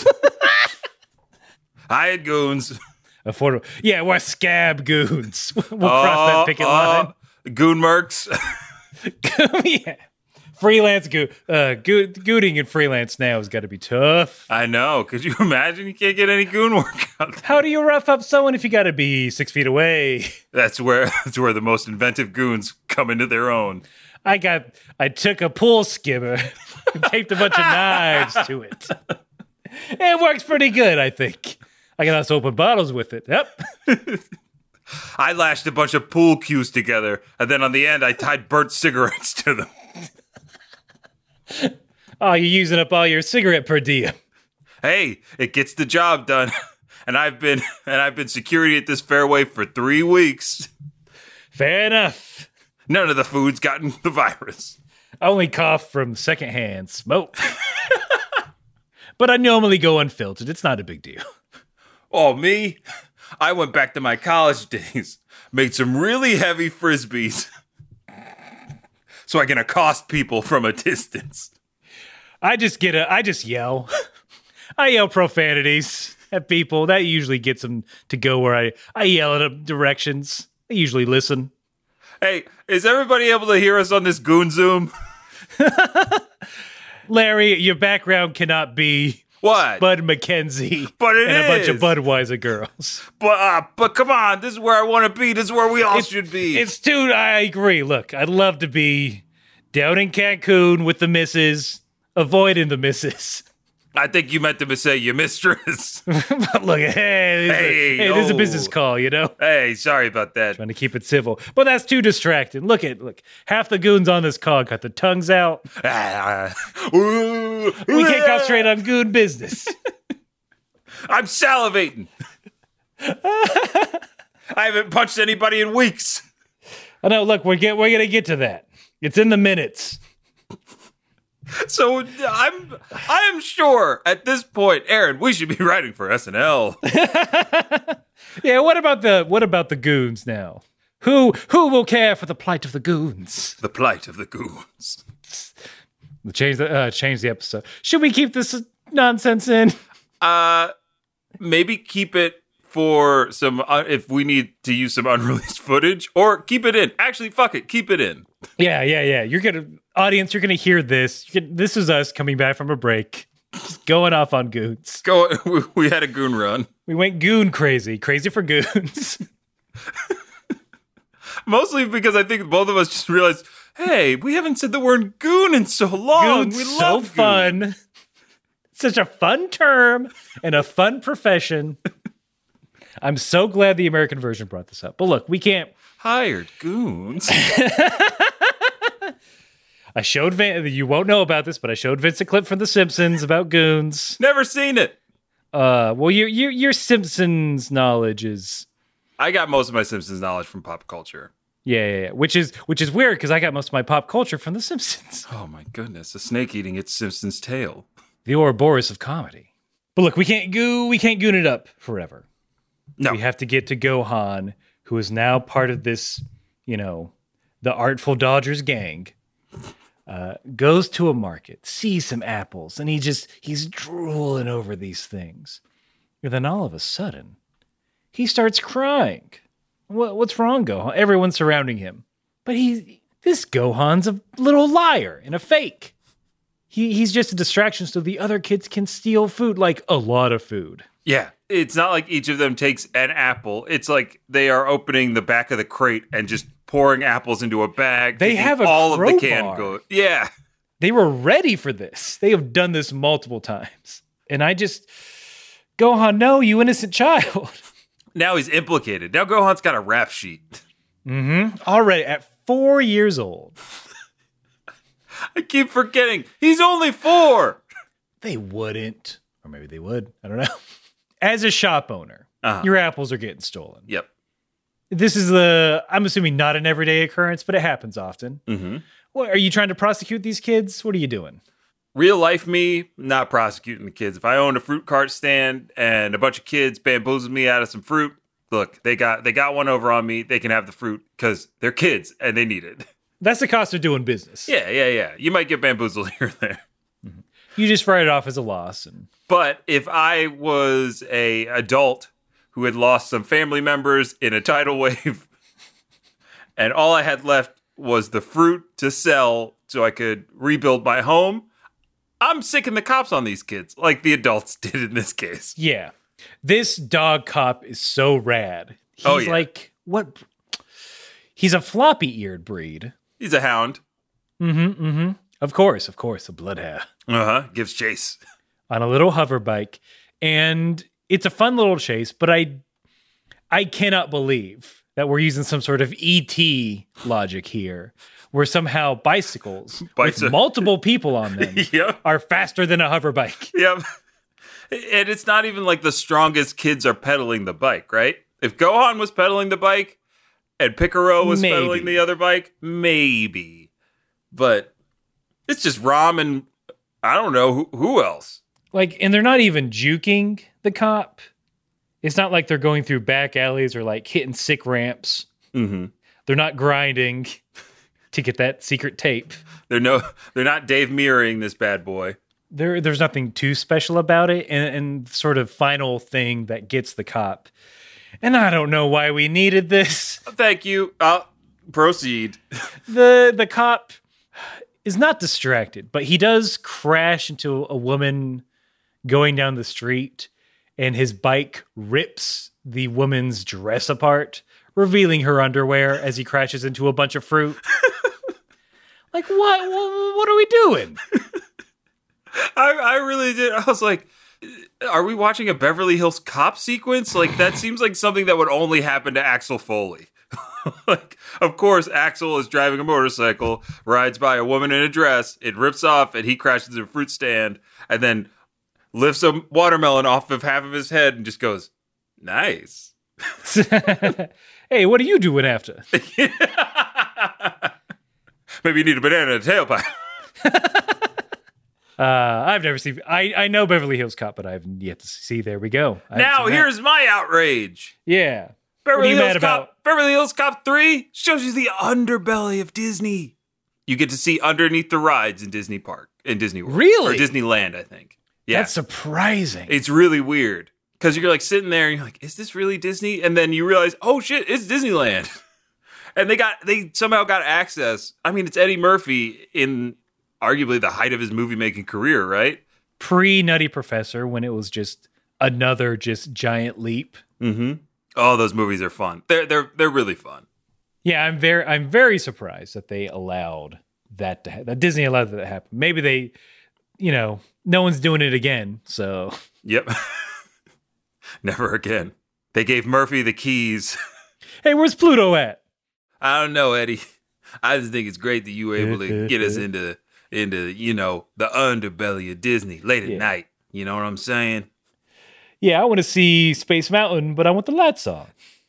Hired goons. Affordable. Yeah, we're scab goons. (laughs) We'll cross that picket line. oh, Goon mercs. (laughs) (laughs) yeah. Freelance goo. Uh, goo- gooting and freelance now has got to be tough. I know. Could you imagine? You can't get any goon work out. there. How do you rough up someone if you got to be six feet away? That's where that's where the most inventive goons come into their own. I got. I took a pool skimmer, and taped a bunch of knives to it. It works pretty good, I think. I can also open bottles with it. Yep. (laughs) I lashed a bunch of pool cues together, and then on the end, I tied burnt cigarettes to them. (laughs) Oh, you're using up all your cigarette per diem. Hey, it gets the job done. (laughs) And I've been and I've been security at this fairway for three weeks. Fair enough. None of the food's gotten the virus. I only cough from secondhand smoke. but I normally go unfiltered. It's not a big deal. Oh, me? I went back to my college days, (laughs) made some really heavy frisbees (laughs) so I can accost people from a distance. I just get a. I just yell. (laughs) I yell profanities at people. That usually gets them to go where I. I yell at them directions. They usually listen. Hey, is everybody able to hear us on this goon zoom? Larry, your background cannot be What? Bud McKenzie But it and a bunch of. Budweiser girls. But uh, but come on, this is where I want to be. This is where we all should be. It's too. I agree. Look, I'd love to be down in Cancun with the missus, avoiding the missus. I think you meant to say your mistress. (laughs) but look, hey, this, Hey, is, a, hey, this is a oh. business call, you know. hey, sorry about that. Trying to keep it civil, but that's too distracting. Look at look, half the goons on this call got their tongues out. (laughs) We can't concentrate on goon business. (laughs) I'm salivating. I haven't punched anybody in weeks. I know. Look, we're get we're gonna get to that. It's in the minutes. (laughs) So I'm I am sure at this point, Aaron, we should be writing for SNL. (laughs) Yeah. What about the what about the goons now? Who who will care for the plight of the goons? the plight of the goons. Change the uh, change the episode. Should we keep this nonsense in? Uh maybe keep it for some uh, if we need to use some (laughs) unreleased footage or keep it in. Actually, fuck it, keep it in. Yeah, yeah, yeah. You're gonna audience. You're gonna hear this. You can- this is us coming back from a break, just going off on goons. Go (laughs) we, we had a goon run. We went goon crazy, crazy for goons. (laughs) Mostly because I think both of us just realized, hey, we haven't said the word goon in so long. Goon's we so love goon. fun. Such a fun term and a fun profession. I'm so glad the American version brought this up. But look, we can't. Hired goons. (laughs) I showed Vin. You won't know about this, but I showed Vince a clip from The Simpsons about goons. Never seen it. Uh, well, your your your Simpsons knowledge is I got most of my Simpsons knowledge from pop culture. yeah, yeah, yeah. which is which is weird because I got most of my pop culture from The Simpsons, (laughs) Oh my goodness, a snake eating its Simpsons tail. the Ouroboros of comedy. But look, we can't goo we can't goon it up forever. No, We have to get to Gohan, who is now part of this, you know, the Artful Dodgers gang. Uh, goes to a market, sees some apples, and he just he's drooling over these things. And then all of a sudden, he starts crying. What, what's wrong, Gohan? Everyone's surrounding him, but he this Gohan's a little liar and a fake. He he's just a distraction so the other kids can steal food, like a lot of food. yeah, it's not like each of them takes an apple. It's like they are opening the back of the crate and just pouring apples into a bag. They have a all of the canned goods. Yeah, They were ready for this. They have done this multiple times. And I just, Gohan, no, you innocent child. (laughs) now he's implicated. Now Gohan's got a rap sheet. Mm-hmm. Already at four years old. (laughs) I keep forgetting he's only four. They wouldn't, or maybe they would. I don't know. (laughs) As a shop owner, Uh-huh. your apples are getting stolen. Yep. This is the I'm assuming not an everyday occurrence, but it happens often. Mm-hmm. What are you trying to prosecute these kids? What are you doing? Real life me, not prosecuting the kids. If I owned a fruit cart stand and a bunch of kids bamboozled me out of some fruit, look, they got they got one over on me. They can have the fruit because they're kids and they need it. (laughs) That's the cost of doing business. Yeah, yeah, yeah. You might get bamboozled (laughs) here and there. You just write it off as a loss and But if I was a adult who had lost some family members in a tidal (laughs) wave, and all I had left was the fruit to sell so I could rebuild my home, I'm sicking the cops on these kids, like the adults (laughs) did in this case. Yeah. This dog cop is so rad. Oh, He's Oh, yeah. like what He's a floppy eared breed. He's a hound. Mm-hmm. Mm-hmm. Of course, of course, a bloodhound. Uh huh. Gives chase. (laughs) On a little hover bike. And it's a fun little chase, but I I cannot believe that we're using some sort of ET logic here, where somehow bicycles (laughs) Bicy- with multiple people on them (laughs) yep. are faster than a hover bike. Yep. And it's not even like the strongest kids are pedaling the bike, right? If Gohan was pedaling the bike and Picaro was Maybe. pedaling the other bike, maybe. But it's just Rom and I don't know who, who else. Like, and they're not even juking the cop. It's not like they're going through back alleys or like hitting sick ramps. Mm-hmm. They're not grinding (laughs) to get that secret tape. They're no, they're not Dave Mirra-ing this bad boy. There, there's nothing too special about it, and, and sort of final thing that gets the cop. And I don't know why we needed this. Thank you. Uh, proceed. (laughs) the The cop is not distracted, but he does crash into a woman going down the street, and his bike rips the woman's dress apart, revealing her underwear as he crashes into a bunch of fruit. (laughs) like what? What, what are we doing? (laughs) I, I really did. I was like, are we watching a Beverly Hills cop sequence? Like that seems like something that would only happen to Axel Foley. (laughs) like, of course, Axel is driving a motorcycle, rides by a woman in a dress, it rips off, and he crashes into a fruit stand, and then lifts a watermelon off of half of his head and just goes, "Nice." (laughs) hey, what are you doing after? (laughs) Maybe you need a banana and a tailpipe. Uh, I've never seen. I I know Beverly Hills Cop, but I've yet to see. There we go. I now that. here's my outrage. yeah. Beverly Hills mad about? Cop, Beverly Hills Cop 3 shows you the underbelly of Disney. You get to see underneath the rides in Disney Park, in Disney World. Really? Or Disneyland, I think. Yeah. That's surprising. it's really weird because you're like sitting there and you're like, is this really Disney? And then you realize, oh shit, it's Disneyland. (laughs) and they got, they somehow got access. I mean, it's Eddie Murphy in arguably the height of his movie making career, right? Pre Nutty Professor, when it was just another just giant leap. Mm-hmm. Oh, those movies are fun. They're, they're, they're really fun. Yeah, I'm very I'm very surprised that they allowed that to ha- that Disney allowed that to happen. Maybe they, you know, no one's doing it again. So Yep. (laughs) Never again. They gave Murphy the keys. (laughs) hey, where's Pluto at? I don't know, Eddie. I just think it's great that you were able to get us into into you know the underbelly of Disney late at Yeah. night. You know what I'm saying? Yeah, I want to see Space Mountain, but I want the lights on.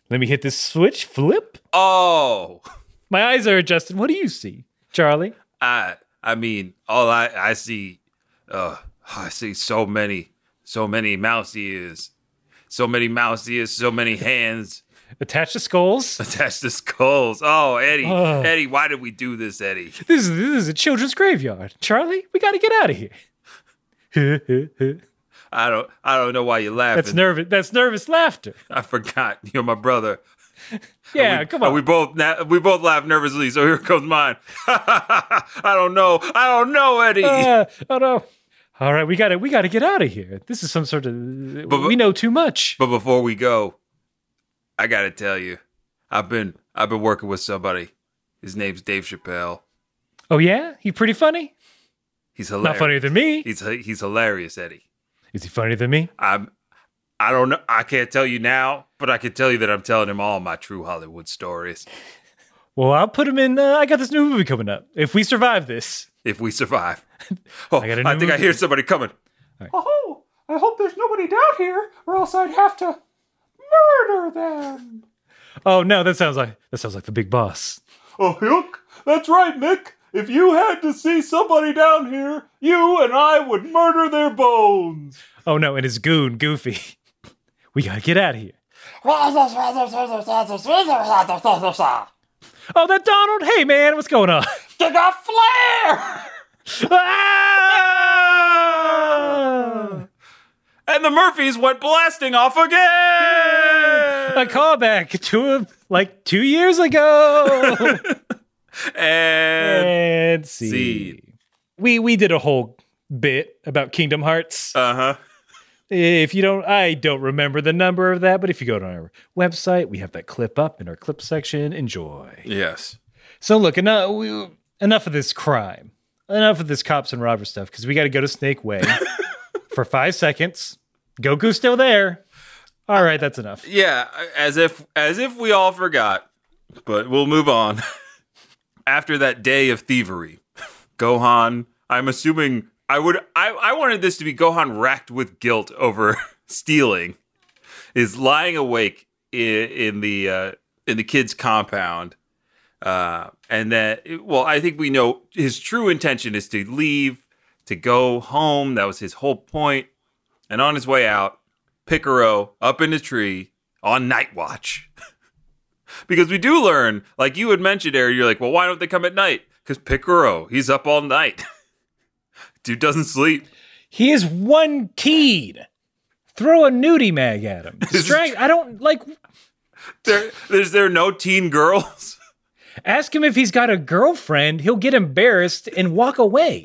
Let me hit this switch. Flip. Oh, (laughs) My eyes are adjusted. What do you see, Charlie? I I mean, all I I see, uh, I see so many, so many mouse ears, so many mouse ears, so many hands Attached to skulls. (laughs) attached to skulls. Oh, Eddie, Oh. Eddie, why did we do this, Eddie? This is this is a children's graveyard. Charlie, we got to get out of here. (laughs) I don't I don't know why you're laughing. That's nervous. That's nervous laughter. (laughs) I forgot you're my brother. Yeah, we, come on. We both we both laugh nervously. So here comes mine. I don't know. I don't know, Eddie. Uh, oh no. All right, we got to we got to get out of here. This is some sort of but- we know too much. but before we go, I gotta tell you, I've been I've been working with somebody. His name's Dave Chappelle. Oh yeah, he pretty funny. He's hilarious. Not hilarious. funnier than me. He's he's hilarious, Eddie. Is he funnier than me? I'm. I don't know. I can't tell you now, but I can tell you that I'm telling him all my true Hollywood stories. Well, I'll put him in. Uh, I got this new movie coming up. If we survive this, If we survive. (laughs) Oh, I I, got a new think I hear somebody coming. Oh, I hope there's nobody down here, or else I'd have to murder them. Oh no, that sounds like that sounds like the big boss. Oh, Hook, that's right, Mick. If you had to see somebody down here, you and I would murder their bones. Oh no, and his goon, Goofy. (laughs) We gotta get out of here. Oh, that Donald? Hey man, what's going on? (laughs) They got flare! Ah! And the Murphys went blasting off again! A callback to a, like two years ago. And and see. Seed. We we did a whole bit about Kingdom Hearts. uh huh. If you don't, I don't remember the number of that, but if you go to our website, we have that clip up in our clip section. Enjoy. Yes. So look, enough we, enough of this crime, enough of this cops and robbers stuff, because we got to go to Snake Way (laughs) for five seconds. Goku's still there. All right, that's enough. Yeah, as if as if we all forgot. But we'll move on. (laughs) After that day of thievery, Gohan, I'm assuming I would I, I wanted this to be Gohan racked with guilt over (laughs) stealing, is lying awake in, in the uh, in the kid's compound. Uh, and that well, I think we know his true intention is to leave, to go home. That was his whole. And on his way out, Picaro up in the tree on night watch. (laughs) because we do learn, like you had mentioned, Eric, you're like, well, why don't they come at night? Because Picaro, he's up all night. (laughs) Dude doesn't sleep. He is one keyed. Throw a nudie mag at him. (laughs) Strang- I don't like. There, is there no teen girls? Ask him if he's got a girlfriend. He'll get embarrassed and walk away.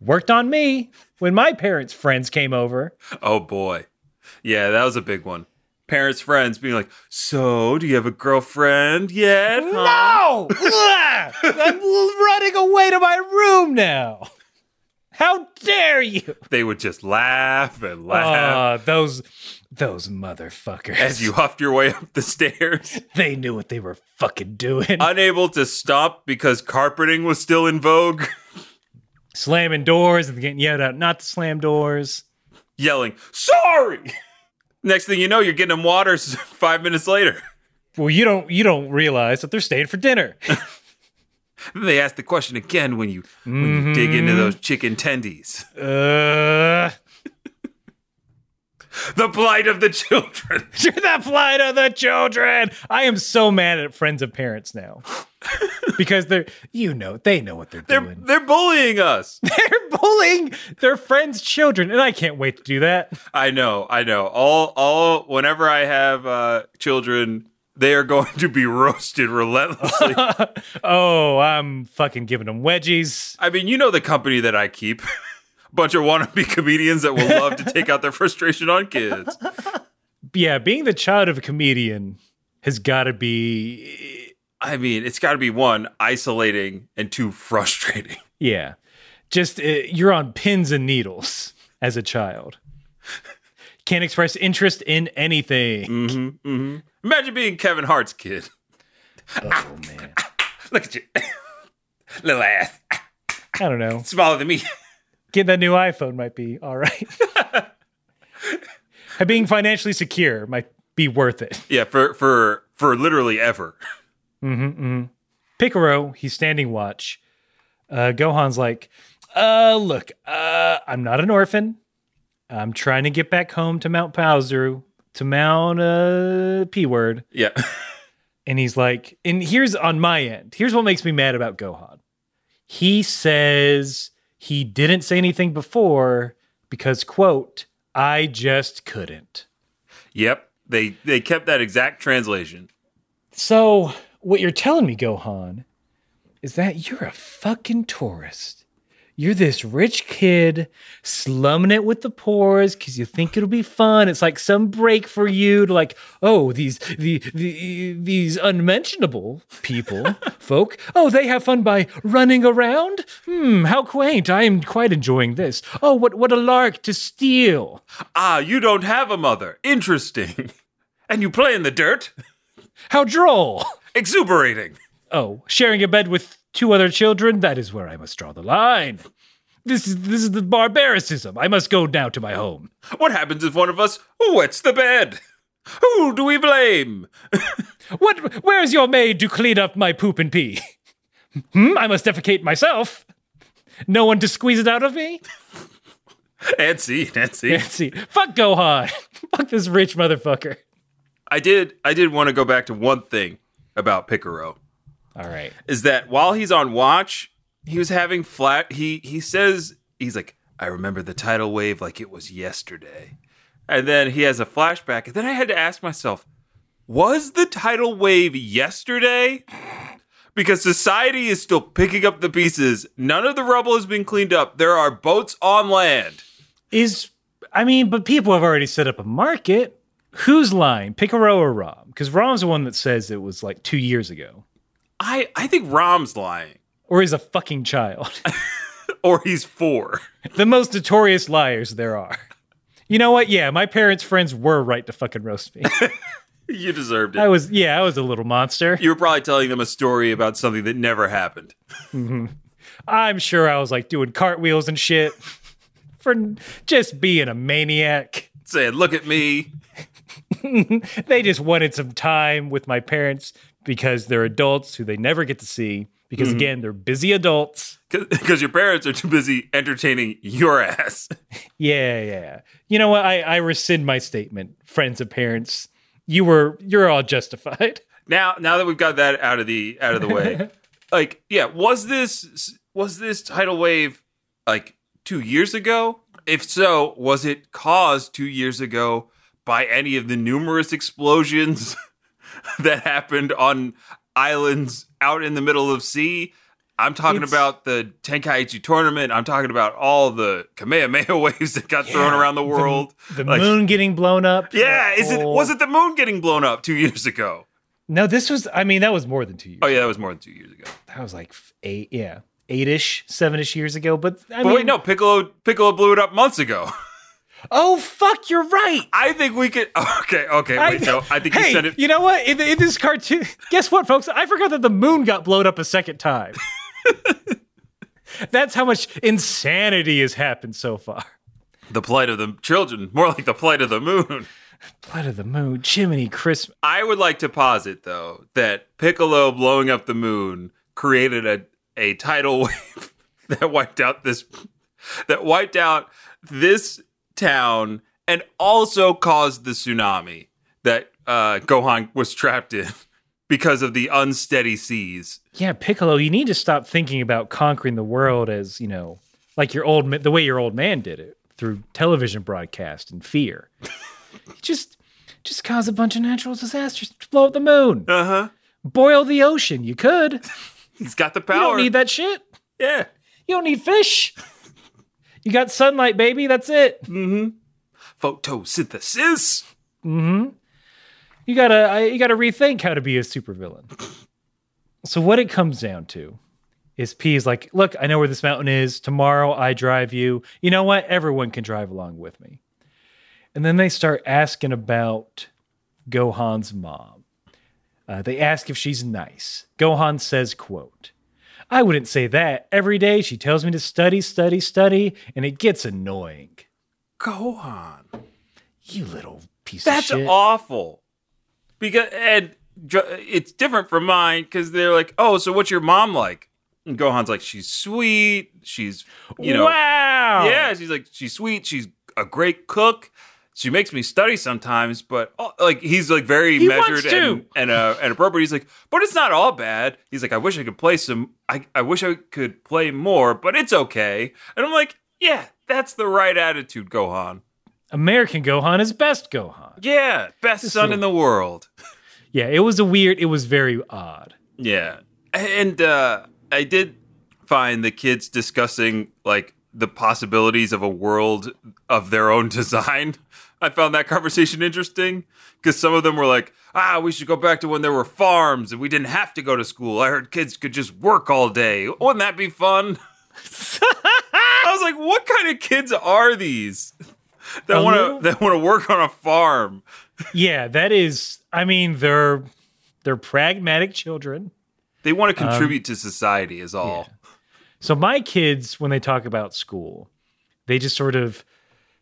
Worked on me when my parents' friends came over. Oh boy. Yeah, that was a big one. Parents, friends being like, so do you have a girlfriend yet? huh?" No! (laughs) I'm running away to my room now. How dare you? They would just laugh and laugh Ah, those those motherfuckers. as you huffed your way up the stairs. (laughs) they knew what they were fucking doing. unable to stop because carpeting was still in vogue, (laughs) Slamming doors and getting yelled out not to slam doors. yelling, Sorry! (laughs) Next thing you know, you're getting them waters (laughs) five minutes later. Well, you don't you don't realize that they're staying for dinner. (laughs) Then they ask the question again when you when you dig into those chicken tendies. uh The plight of the children. (laughs) The plight of the children. I am so mad at friends of parents now. because they're you know, they know what they're, They're doing. they're bullying us. (laughs) They're bullying their friends' children, and I can't wait to do that. I know, I know. All all whenever I have uh children, they are going to be (laughs) roasted relentlessly. oh, I'm fucking giving them wedgies. I mean, you know the company that I keep. Bunch of wannabe comedians that will love to take out their frustration on kids. Yeah, being the child of a comedian has got to be I mean, it's got to be one isolating and two frustrating. (laughs) yeah. Just uh, you're on pins and needles as a child. Can't express interest in anything. Mm-hmm, mm-hmm. Imagine being Kevin Hart's kid. Oh man. (laughs) Look at you, (coughs) little ass, I don't know. smaller than me. Get that new iPhone might be all right. (laughs) Being financially secure might be worth it. yeah, for for for literally ever. Picaro, he's standing watch. Uh, Gohan's like, uh, look, uh, I'm not an orphan. I'm trying to get back home to Mount Paozu, to Mount uh, P word. Yeah, (laughs) And he's like, and here's on my end. Here's what makes me mad about Gohan. He says he didn't say anything before because, quote, I just couldn't. yep. They they kept that exact translation. So, what you're telling me, Gohan, is that you're a fucking tourist. You're this rich kid slumming it with the poors because you think it'll be fun. It's like some break for you to like, oh, these the, the these unmentionable people, (laughs) folk. Oh, they have fun by running around. Hmm, how quaint! I am quite enjoying this. Oh, what what a lark to steal! Ah, you don't have a mother. Interesting. (laughs) And you play in the dirt. How droll! Exuberating. Oh, sharing a bed with two other children, that is where I must draw the line. This is this is the barbaricism. I must go now to my home. What happens if one of us wets the bed? Who do we blame? (laughs) What? Where's your maid to clean up my poop and pee? Hmm? I must defecate myself. No one to squeeze it out of me. Nancy, Nancy, Nancy. Fuck Gohan. (laughs) Fuck this rich motherfucker. I did I did want to go back to one thing about Picaro. All right. Is that while he's on watch, he was having flat he he says he's like, I remember the tidal wave like it was yesterday. And then he has a flashback, and then I had to ask myself, was the tidal wave yesterday? Because society is still picking up the pieces. None of the rubble has been cleaned up. There are boats on land. Is I mean, but people have already set up a market. Who's lying, Picaro or Rom? Because Rom's the one that says it was like two years ago, I I think Rom's lying. or he's a fucking child. (laughs) Or he's four. the most notorious liars there are. You know what? Yeah, my parents' friends were right to fucking roast me. (laughs) you deserved it. I was, yeah, I was a little monster. You were probably telling them a story about something that never happened. Mm-hmm. I'm sure I was like doing cartwheels and shit (laughs) for just being a maniac. Saying, look at me. They just wanted some time with my parents because they're adults who they never get to see because mm-hmm. again, they're busy adults. Because (laughs) your parents are too busy entertaining your ass. (laughs) Yeah, yeah. You know what? I, I rescind my statement, friends of parents. You were you're all justified. (laughs) Now, now that we've got that out of the out of the way, like, yeah, was this was this tidal wave like two years ago? If so, was it caused two years ago by any of the numerous explosions (laughs) that happened on islands out in the middle of sea? I'm talking It's- about the Tenkaichi tournament. I'm talking about all the Kamehameha (laughs) waves that got thrown around the world. The Like- moon getting blown up. Yeah, is it was it the moon getting blown up two years ago? No, this was I mean, that was more than two years. Oh yeah, that was more than two years ago. That was like eight, yeah. Eight-ish, seven-ish years ago. But I But mean wait, no, Piccolo Piccolo blew it up months ago. (laughs) Oh fuck, you're right. I think we could. (laughs) Okay, okay, wait, no, I think hey, you said it. You know what? In, in this cartoon, (laughs) guess what, folks? I forgot that the moon got blown up a second time. (laughs) That's how much insanity has happened so far. The plight of the children, more like the plight of the moon. Plight of the moon, Jiminy Christmas. I would like to posit though that Piccolo blowing up the moon created a a tidal wave that wiped out this that wiped out this town and also caused the tsunami that uh, Gohan was trapped in (laughs) because of the unsteady seas. Yeah, Piccolo, you need to stop thinking about conquering the world as, you know, like your old the way your old man did it through television broadcast and fear. (laughs) just just cause a bunch of natural disasters, blow up the moon, Uh huh. boil the ocean. You could. (laughs) He's got the You power. don't need that shit. Yeah. You don't need fish. You got sunlight, baby. That's it. Photosynthesis. You gotta, you gotta rethink how to be a supervillain. So what it comes down to is P is like, look, I know where this mountain is. Tomorrow I drive you. You know what? Everyone can drive along with me. And then they start asking about Gohan's mom. Uh, they ask if she's nice. Gohan says, quote, I wouldn't say that. Every day she tells me to study, study, study, and it gets annoying. Gohan. You little piece That's of shit. That's awful. Because and it's different from mine because they're like, oh, so what's your mom like? And Gohan's like, she's sweet. She's you know, wow. yeah, she's like, she's sweet. She's a great cook. She makes me study sometimes, but oh, like he's like very He measured and and, uh, and appropriate. He's like, but it's not all bad. He's like, I wish I could play some. I I wish I could play more, but it's okay. And I'm like, yeah, that's the right attitude, Gohan. American Gohan is best Gohan. Yeah, best son in the world. (laughs) Yeah, it was a weird, it was very odd. Yeah. And uh I did find the kids discussing like the possibilities of a world of their own (laughs) design. I found that conversation interesting because some of them were like, "Ah, we should go back to when there were farms and we didn't have to go to school. I heard kids could just work all day. Wouldn't that be fun?" (laughs) I was like, "What kind of kids are these (laughs) that want to that want to work on a farm?" Yeah, that is, I mean, they're they're pragmatic children. They want to contribute to society is all. So my kids, when they talk about school, they just sort of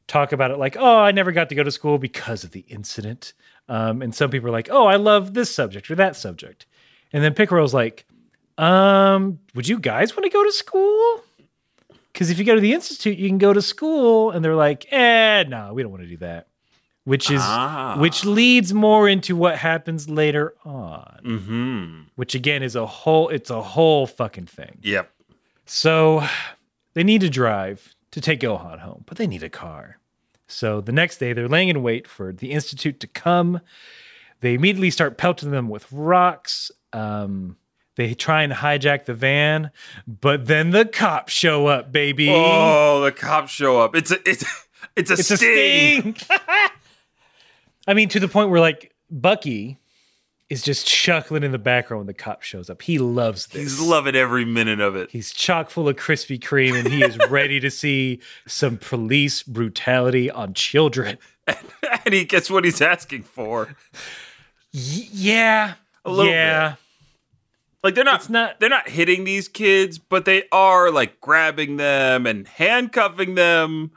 talk about it like, oh, I never got to go to school because of the incident. Um, and some people are like, oh, I love this subject or that subject. And then Picaro's like, um, would you guys want to go to school? Because if you go to the institute, you can go to school. And they're like, eh, no, we don't want to do that. Which is Ah. which leads more into what happens later on. Mm-hmm. Which again is a whole it's a whole fucking thing. Yep. So they need to drive to take Gohan home, but they need a car. So the next day, they're laying in wait for the Institute to come. They immediately start pelting them with rocks. Um, they try and hijack the van, but then the cops show up, baby. Oh, the cops show up. It's a it's it's a it's sting. a sting. (laughs) I mean, to the point where like Bucky is just chuckling in the background when the cop shows up. He loves this. He's loving every minute of it. He's chock full of Krispy Kreme and he is (laughs) ready to see some police brutality on children. (laughs) and he gets what he's asking for. Y- yeah. A little yeah. Like they're not, not they're not hitting these kids, but they are like grabbing them and handcuffing them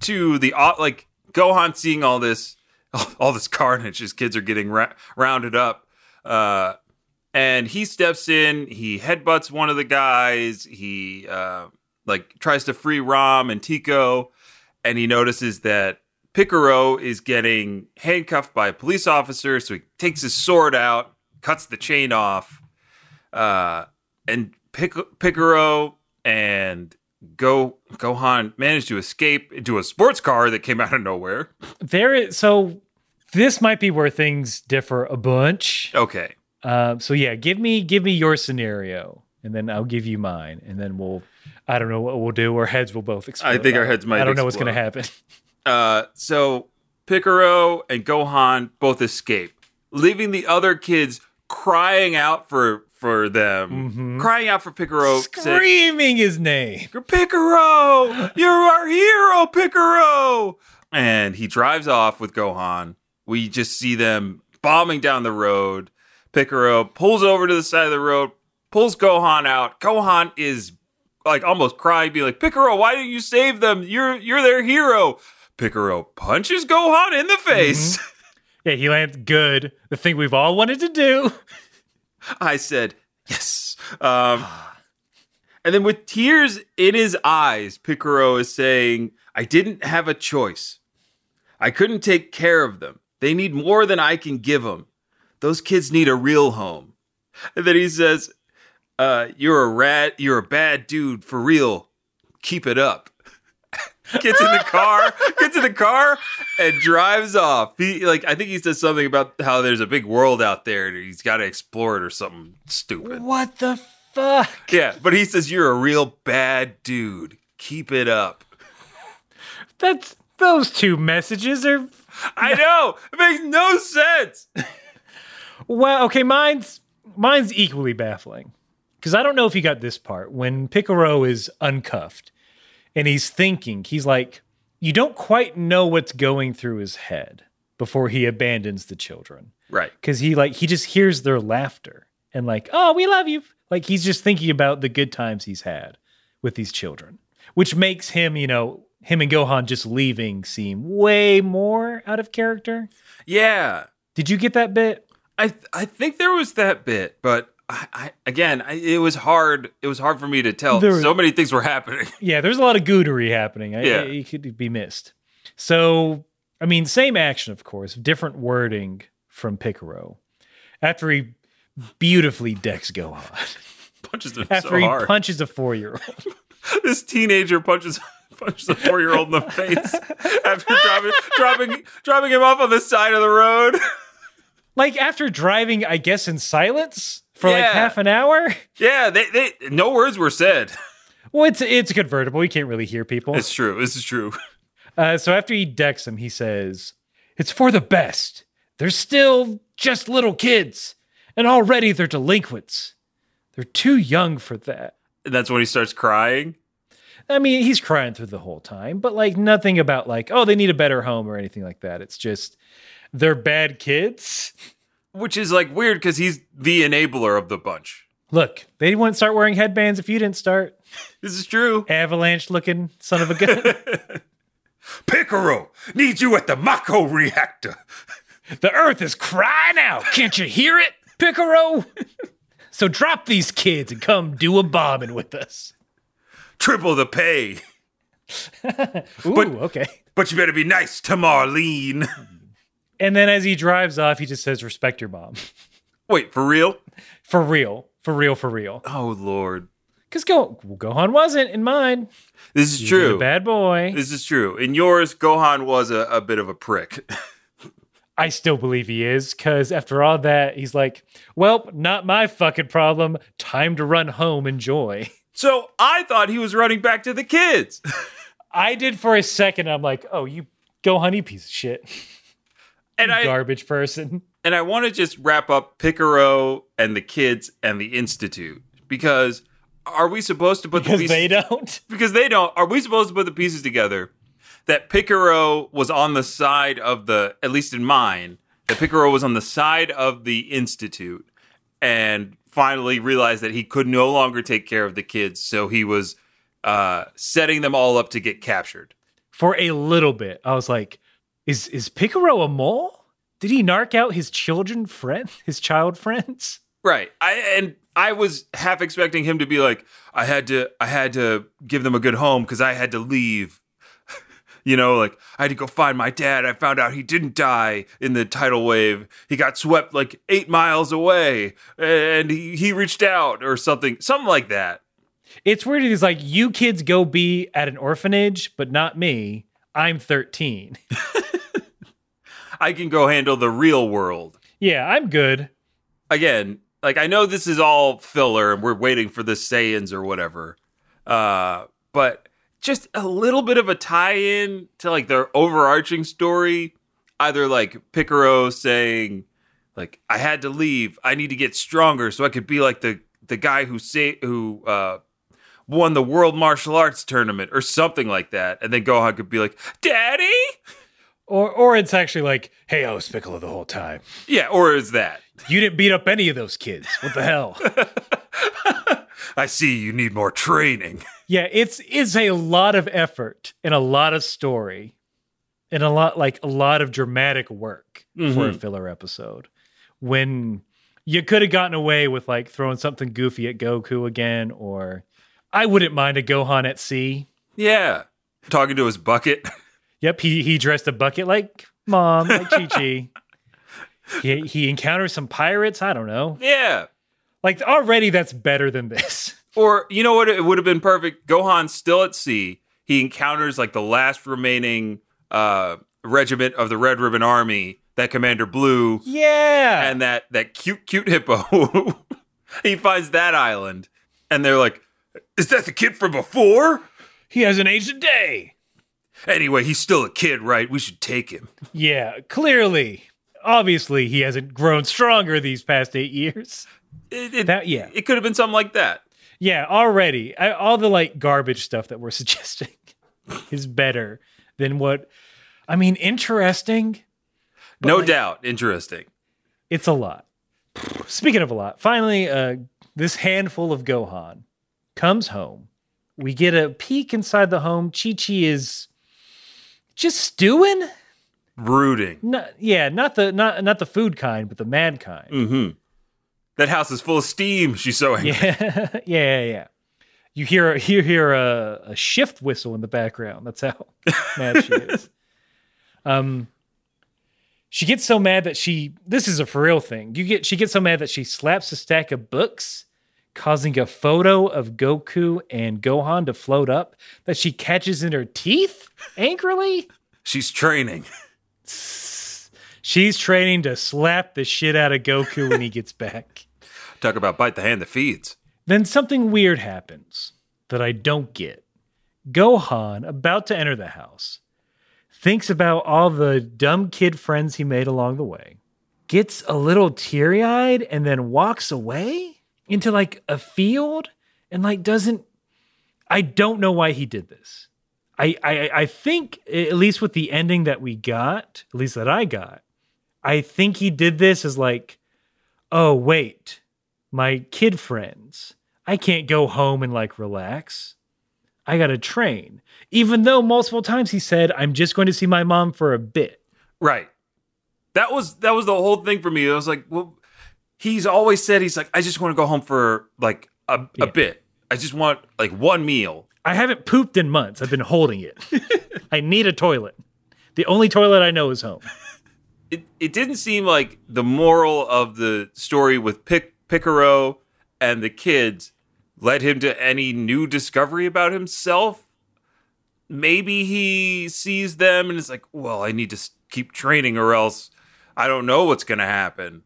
to the like Gohan seeing all this (laughs) all this carnage. His kids are getting ra- rounded up. Uh and he steps in, he headbutts one of the guys, he uh like tries to free Rom and Tico and he notices that Picaro is getting handcuffed by a police officer, so he takes his sword out, cuts the chain off, uh, and Pic- Picaro and Go Gohan managed to escape into a sports car that came out of nowhere. There is so this might be where things differ a bunch. Okay, Um, so yeah, give me give me your scenario, and then I'll give you mine, and then we'll I don't know what we'll do. Our heads will both explode. I think our heads might I don't know what's gonna happen. (laughs) uh, so Picaro and Gohan both escape, leaving the other kids crying out for for them, crying out for Picaro. saying, Screaming his name. Picaro, you're our hero, Picaro. And he drives off with Gohan. We just see them bombing down the road. Picaro pulls over to the side of the road, pulls Gohan out. Gohan is like almost crying, being like, Picaro, why didn't you save them? You're you're their hero. Picaro punches Gohan in the face. (laughs) Yeah, he lands good. The thing we've all wanted to do. (laughs) I said, yes. Um, (sighs) and then with tears in his eyes, Picaro is saying, I didn't have a choice. I couldn't take care of them. They need more than I can give them. Those kids need a real home. And then he says, uh, You're a rat. You're a bad dude for real. Keep it up. (laughs) gets in the car, (laughs) gets in the car, and drives off. He like I think he says something about how there's a big world out there and he's got to explore it or something stupid. What the fuck? Yeah, but he says you're a real bad dude. Keep it up. That's those two messages are I know it makes no sense. (laughs) well. Okay, mine's mine's equally baffling because I don't know if you got this part when Picaro is uncuffed and he's thinking. He's like, you don't quite know what's going through his head before he abandons the children. Right. because he like he just hears their laughter and like oh we love you like he's just thinking about the good times he's had with these children which makes him you know him and gohan just leaving seem way more out of character Yeah. did you get that bit I th- I think there was that bit, but I, I again I, it was hard. It was hard for me to tell. There- so many things were happening. (laughs) yeah there's a lot of goodery happening I, Yeah. It could be missed so i mean same action of course different wording from picaro after he beautifully decks gohan (laughs) Punches him after so he hard. punches a four-year-old (laughs) this teenager punches punches a four year old in the face after dropping dropping dropping him off on the side of the road. (laughs) like after driving, I guess in silence for like half an hour. yeah, they, they no words were said. Well, it's it's a convertible. You can't really hear people. It's true. This is true. Uh, so after he decks him, he says, "It's for the best. They're still just little kids, and already they're delinquents. They're too young for that." And that's when he starts crying. I mean, he's crying through the whole time, but like nothing about like, oh, they need a better home or anything like that. It's just they're bad kids. Which is like weird because he's the enabler of the bunch. Look, they wouldn't start wearing headbands if you didn't start. (laughs) This is true. Avalanche looking son of a gun. (laughs) Picaro needs you at the Mako reactor. The earth is crying out. Can't you hear it, Picaro? (laughs) so drop these kids and come do a bombing with us. Triple the pay. (laughs) Ooh, But- okay. But you better be nice to Marlene. And then as he drives off, he just says, respect your mom. Wait, for real? For real. For real, for real. Oh lord. Because Go- Gohan wasn't in mine. This is He was a true. bad boy. This is true. In yours, Gohan was a, a bit of a prick. I still believe he is, because after all that, he's like, well, not my fucking problem. Time to run home. Enjoy. So I thought he was running back to the kids. (laughs) I did for a second. I'm like, oh, you go, honey, piece of shit. (laughs) And I Garbage person. and I want to just wrap up Picaro and the kids and the Institute because are we supposed to put Because the pieces, Because they don't. (laughs) because they don't are we supposed to put the pieces together that Picaro was on the side of the at least in mine that Picaro was on the side of the Institute and finally realized that he could no longer take care of the kids so he was uh, setting them all up to get captured. For a little bit, I was like, is is Picaro a mole? Did he narc out his children friend, his child friends? Right. I and I was half expecting him to be like, I had to I had to give them a good home because I had to leave. You know, like I had to go find my dad. I found out he didn't die in the tidal wave. He got swept like eight miles away and he, he reached out or something. Something like that. It's weird. He's like, you kids go be at an orphanage, but not me. I'm 13. (laughs) I can go handle the real world. yeah, I'm good. again, like I know this is all filler and we're waiting for the Saiyans or whatever. Uh, but just a little bit of a tie-in to like their overarching story, either like Picaro saying like I had to leave, I need to get stronger so I could be like the the guy who say who uh won the world martial arts tournament or something like that. And then Gohan could be like, "Daddy?" Or or it's actually like, hey, I was Piccolo the whole time. Yeah, or is that? You didn't beat up any of those kids. What the hell? (laughs) I see you need more training. (laughs) yeah, it's it's a lot of effort and a lot of story and a lot like a lot of dramatic work for a mm-hmm. filler episode. When you could have gotten away with like throwing something goofy at Goku again, or I wouldn't mind a Gohan at sea. Yeah. Talking to his bucket. (laughs) Yep, he he dressed a bucket like mom, like Chi Chi. (laughs) he he encounters some pirates. I don't know. yeah. Like already, that's better than this. (laughs) Or you know what? It would have been perfect. Gohan's still at sea. He encounters like the last remaining uh, regiment of the Red Ribbon Army that Commander Blue Yeah, and that that cute cute hippo. (laughs) he finds that island, and they're like, Is that the kid from before? he hasn't aged a day. Anyway, he's still a kid, right? We should take him. Yeah, clearly, obviously, he hasn't grown stronger these past eight years. It, it, That yeah, it could have been something like that. yeah. Already, I, all the like garbage stuff that we're (laughs) suggesting is better than what. I mean, interesting. No like, doubt, interesting. It's a lot. Speaking of a lot, finally, uh, this handful of Gohan comes home. We get a peek inside the home. Chi Chi is just stewing. Brooding. Not, yeah, not the not not the food kind, but the mad kind. Mm-hmm. That house is full of steam. She's so angry. Yeah, (laughs) yeah, yeah, yeah. You hear you hear a, a shift whistle in the background. That's how (laughs) mad she is. Um, she gets so mad that she. This is a for real thing. You get she gets so mad that she slaps a stack of books, causing a photo of Goku and Gohan to float up that she catches in her teeth angrily. She's training. (laughs) She's training to slap the shit out of Goku when he gets back. Talk about bite the hand that feeds. Then something weird happens that I don't get. Gohan, about to enter the house, thinks about all the dumb kid friends he made along the way, gets a little teary eyed, and then walks away into like a field and like doesn't. I don't know why he did this. I, I I think at least with the ending that we got, at least that I got, I think he did this as like, oh wait, my kid friends. I can't go home and like relax. I got to train. Even though multiple times he said, I'm just going to see my mom for a bit. Right. That was that was the whole thing for me. I was like, well, he's always said he's like, I just want to go home for like a, Yeah. a bit. I just want like one meal. I haven't pooped in months. I've been holding it. (laughs) I need a toilet. The only toilet I know is home. (laughs) It it didn't seem like the moral of the story with Pic- Picaro and the kids led him to any new discovery about himself. Maybe he sees them and is like, well, I need to keep training or else I don't know what's going to happen.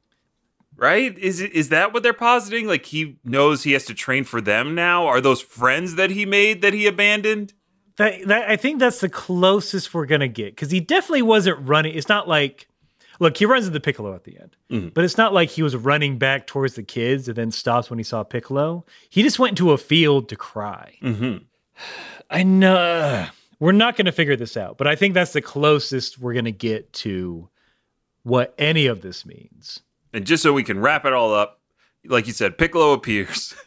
Right? Is it is that what they're positing? Like he knows he has to train for them now? Are those friends that he made that he abandoned? That, that I think that's the closest we're gonna get because he definitely wasn't running. It's not like, look, he runs into Piccolo at the end, but it's not like he was running back towards the kids and then stops when he saw Piccolo. He just went into a field to cry. Mhm. (sighs) I know (sighs) we're not gonna figure this out, but I think that's the closest we're gonna get to what any of this means. And just so we can wrap it all up, like you said, Piccolo appears. (laughs)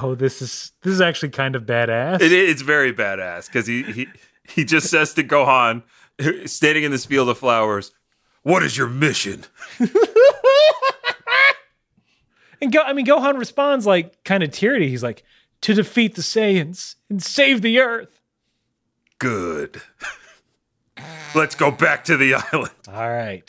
Oh, this is this is actually kind of badass. It, it's very badass because he, he he just says to Gohan, (laughs) standing in this field of flowers, "What is your mission?" (laughs) And go, I mean, Gohan responds like kind of teary. He's like, to defeat the Saiyans and save the Earth. Good. (laughs) Let's go back to the island, All right.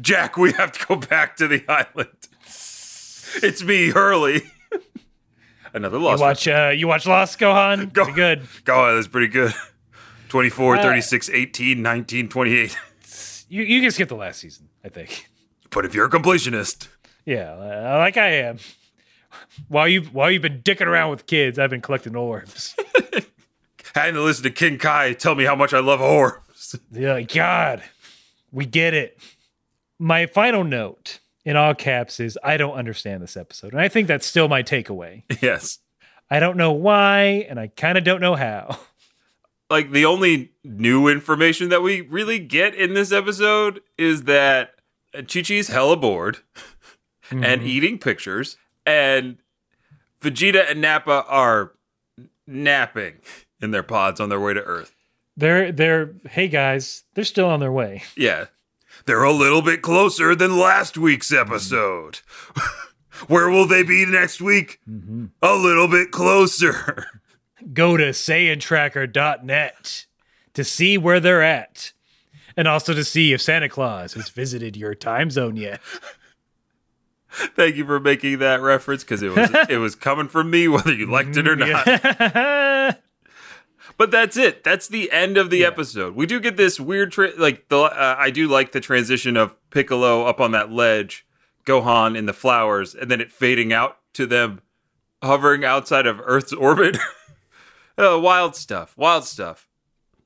Jack. We have to go back to the island. It's me, Hurley. (laughs) Another loss. You watch, uh, you watch Lost, Gohan? Go- Pretty good. Gohan, that's pretty good. 24, Uh, 36, 18, 19, 28. You, you can skip the last season, I think. But if you're a completionist, Yeah, like I am. While you while you've been dicking around with kids, I've been collecting orbs. (laughs) hadn't to listen to King Kai tell me how much I love orbs. (laughs) yeah, God, we get it. My final note in all caps is I don't understand this episode, and I think that's still my takeaway. yes. I don't know why, and I kind of don't know how. Like the only new information that we really get in this episode is that Chi Chi's hella bored (laughs) and mm-hmm. eating pictures, and Vegeta and Nappa are napping in their pods on their way to Earth. They're they're hey guys, they're still on their way. Yeah. They're a little bit closer than last week's episode. (laughs) Where will they be next week? Mm-hmm. A little bit closer. (laughs) Go to SaiyanTracker.net to see where they're at. And also to see if Santa Claus has visited your time zone yet. (laughs) Thank you for making that reference because it was it was coming from me whether you liked it or not. (laughs) But that's it. That's the end of the episode. We do get this weird, tra- like the uh, I do like the transition of Piccolo up on that ledge, Gohan in the flowers, and then it fading out to them hovering outside of Earth's orbit. (laughs) oh, wild stuff, wild stuff.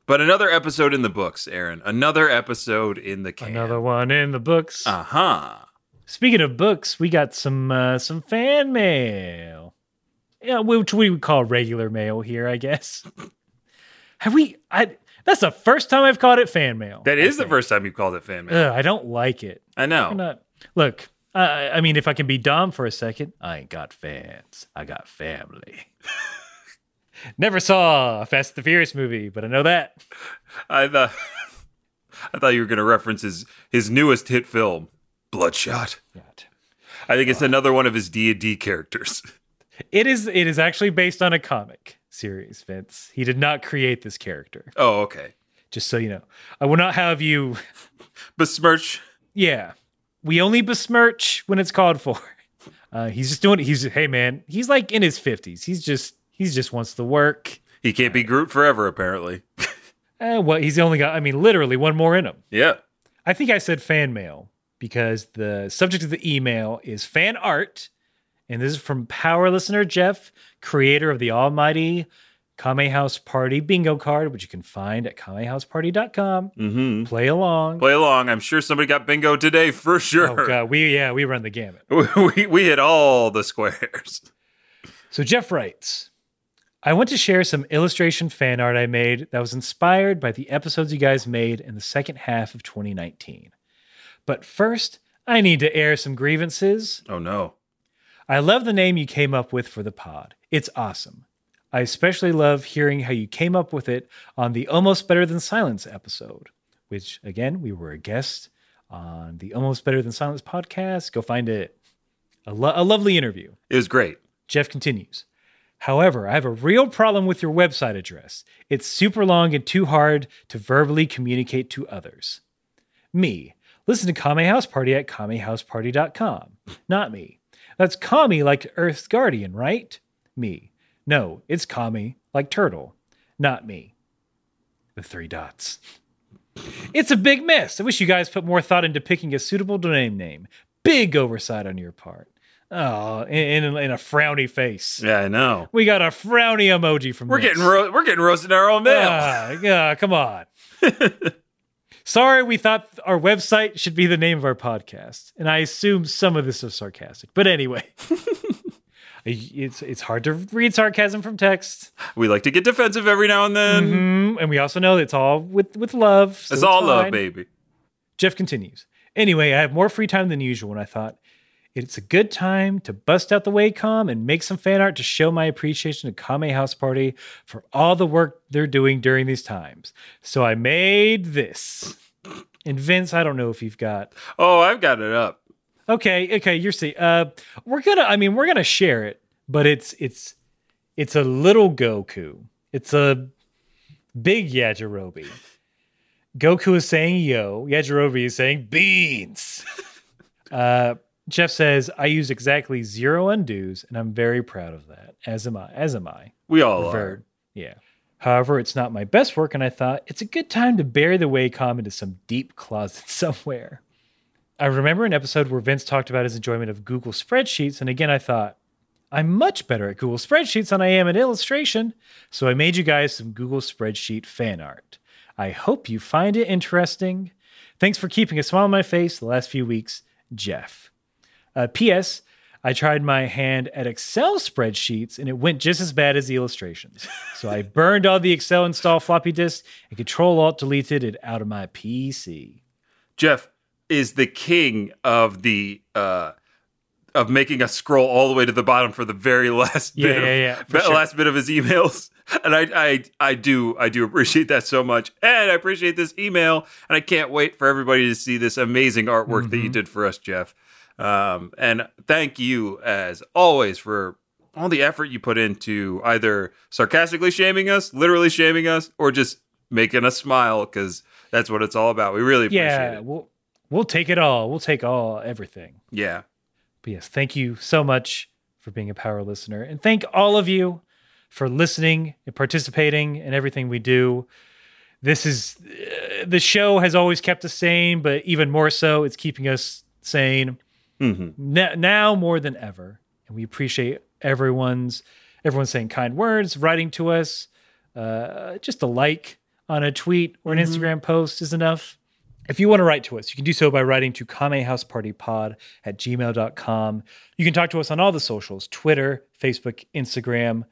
But another episode in the books, Aaron. Another episode in the can. Another one in the books. Uh huh. Speaking of books, we got some uh, some fan mail. Yeah, which we would call regular mail here, I guess. (laughs) Have we? I that's the first time I've called it fan mail. That is the first time you called it fan mail. Ugh, I don't like it. I know. Not. Look, I, I mean, if I can be Dom for a second, I ain't got fans. I got family. (laughs) Never saw a Fast and the Furious movie, but I know that. I thought (laughs) I thought you were going to reference his his newest hit film, Bloodshot. God. I think it's another one of his D and D characters. It is. It is actually based on a comic series, Vince. He did not create this character. Oh, okay. Just so you know, I will not have you. (laughs) Besmirch. Yeah, we only besmirch when it's called for. Uh, he's just doing. He's hey man. He's like in his fifties. He's just. He's just wants to work. He can't be Groot forever, apparently. (laughs) Uh, what he's only got. I mean, literally one more in him. Yeah. I think I said fan mail because the subject of the email is fan art. And this is from power listener Jeff, creator of the almighty Kame House Party bingo card, which you can find at kamehouseparty.com. Mm-hmm. Play along. Play along. I'm sure somebody got bingo today for Oh sure. god, we yeah, we run the gamut. (laughs) we we hit all the squares. So Jeff writes, I want to share some illustration fan art I made that was inspired by the episodes you guys made in the second half of 2019. But first, I need to air some grievances. Oh no. I love the name you came up with for the pod. It's awesome. I especially love hearing how you came up with it on the Almost Better Than Silence episode, which again, we were a guest on the Almost Better Than Silence podcast. Go find it. A, lo- a lovely interview. It was great. Jeff continues. However, I have a real problem with your website address. It's super long and too hard to verbally communicate to others. Me. Listen to Kame House Party at kamehouseparty.com. Not me. That's Kami like Earth's Guardian, right? Me. No, it's Kami like Turtle. Not me. The three dots. It's a big mess. I wish you guys put more thought into picking a suitable domain name. Big oversight on your part. Oh, in, in, in a frowny face. Yeah, I know. We got a frowny emoji from We're this. getting ro- we're getting roasted in our own mail. Ah, yeah, come on. (laughs) Sorry, we thought our website should be the name of our podcast, and I assume some of this is sarcastic. But anyway, (laughs) it's it's hard to read sarcasm from text, we like to get defensive every now and then. Mhm, and we also know it's all with with love. so It's all love, baby. Jeff continues. Anyway, I have more free time than usual, and I thought it's a good time to bust out the Wacom and make some fan art to show my appreciation to Kame House Party for all the work they're doing during these times. So I made this. And Vince, I don't know if you've got. Oh, I've got it up. Okay, okay, you're see. Uh, we're gonna. I mean, we're gonna share it, but it's it's it's a little Goku. It's a big Yajirobe. Goku is saying yo. Yajirobe is saying beans. (laughs) uh, Jeff says I use exactly zero undos, and I'm very proud of that. As am I. As am I. We all are. Yeah. However, it's not my best work, and I thought it's a good time to bury the Wacom into some deep closet (laughs) somewhere. I remember an episode where Vince talked about his enjoyment of Google spreadsheets, and again, I thought, I'm much better at Google spreadsheets than I am at illustration, so I made you guys some Google spreadsheet fan art. I hope you find it interesting. Thanks for keeping a smile on my face the last few weeks, Jeff. Uh, P.S. I tried my hand at Excel spreadsheets and it went just as bad as the illustrations. So I (laughs) burned all the Excel install floppy disks and Control Alt deleted it out of my PC. Jeff is the king of the uh of making us scroll all the way to the bottom for the very last Yeah, bit of, yeah, yeah, for the sure. last bit of his emails. And I, I I do I do appreciate that so much. And I appreciate this email. And I can't wait for everybody to see this amazing artwork that Mm-hmm. you did for us, Jeff. Um, and thank you as always for all the effort you put into either sarcastically shaming us, literally shaming us, or just making us smile because that's what it's all about. We really appreciate Yeah, it. we'll we'll take it all. We'll take all everything. Yeah. But yes, thank you so much for being a power listener. And thank all of you for listening and participating in everything we do. This is uh, the show has always kept us sane, but even more so, it's keeping us sane hmm n- now more than ever. And we appreciate everyone's everyone saying kind words, writing to us. Uh, just a like on a tweet or an Instagram post is enough. If you want to write to us, you can do so by writing to kamehousepartypod at gmail.com. You can talk to us on all the socials Twitter, Facebook, Instagram.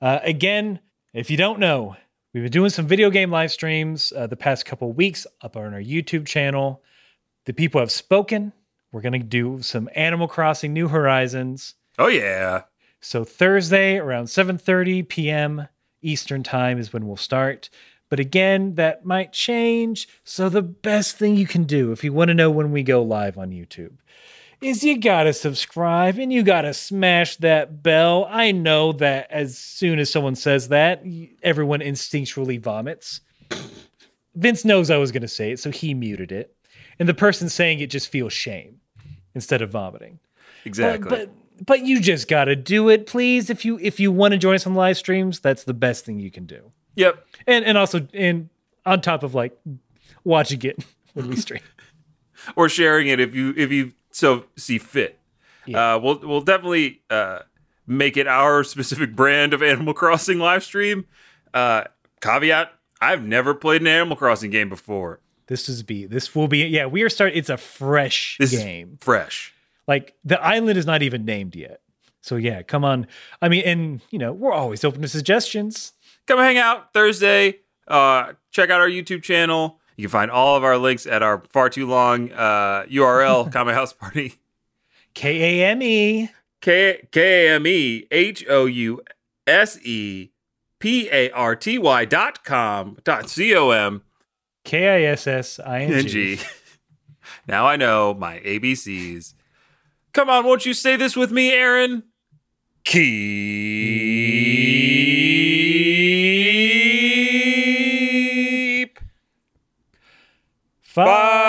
Uh, again, if you don't know, we've been doing some video game live streams uh, the past couple weeks up on our YouTube channel. The people have spoken. We're going to do some Animal Crossing New Horizons. Oh yeah. So Thursday around 7:30 p.m. Eastern Time is when we'll start. But again, that might change. So the best thing you can do if you want to know when we go live on YouTube is you got to subscribe and you got to smash that bell. I know that as soon as someone says that, everyone instinctually vomits. Vince knows I was going to say it, so he muted it. And the person saying it just feels shame instead of vomiting. Exactly. But, but but you just got to do it, please. If you if you want to join us on live streams, that's the best thing you can do. yep. And and also and on top of like watching it (laughs) when we stream. (laughs) Or sharing it if you if you so see fit. Yeah. Uh, we'll we'll definitely uh, make it our specific brand of Animal Crossing live stream. Uh, caveat: I've never played an Animal Crossing game before. This is be this will be yeah. We are starting. It's a fresh This game. fresh. Like the island is not even named yet. So yeah, come on. I mean, and you know we're always open to suggestions. Come hang out Thursday. Uh, check out our YouTube channel. You can find all of our links at our far too long uh, URL, Kame (laughs) House Party. K A M E. K K A M E H O U S E P A R T Y dot com dot C O M K I S S I N. G. (laughs) Now I know my ABCs. Come on, won't you say this with me, Aaron? Keep Five.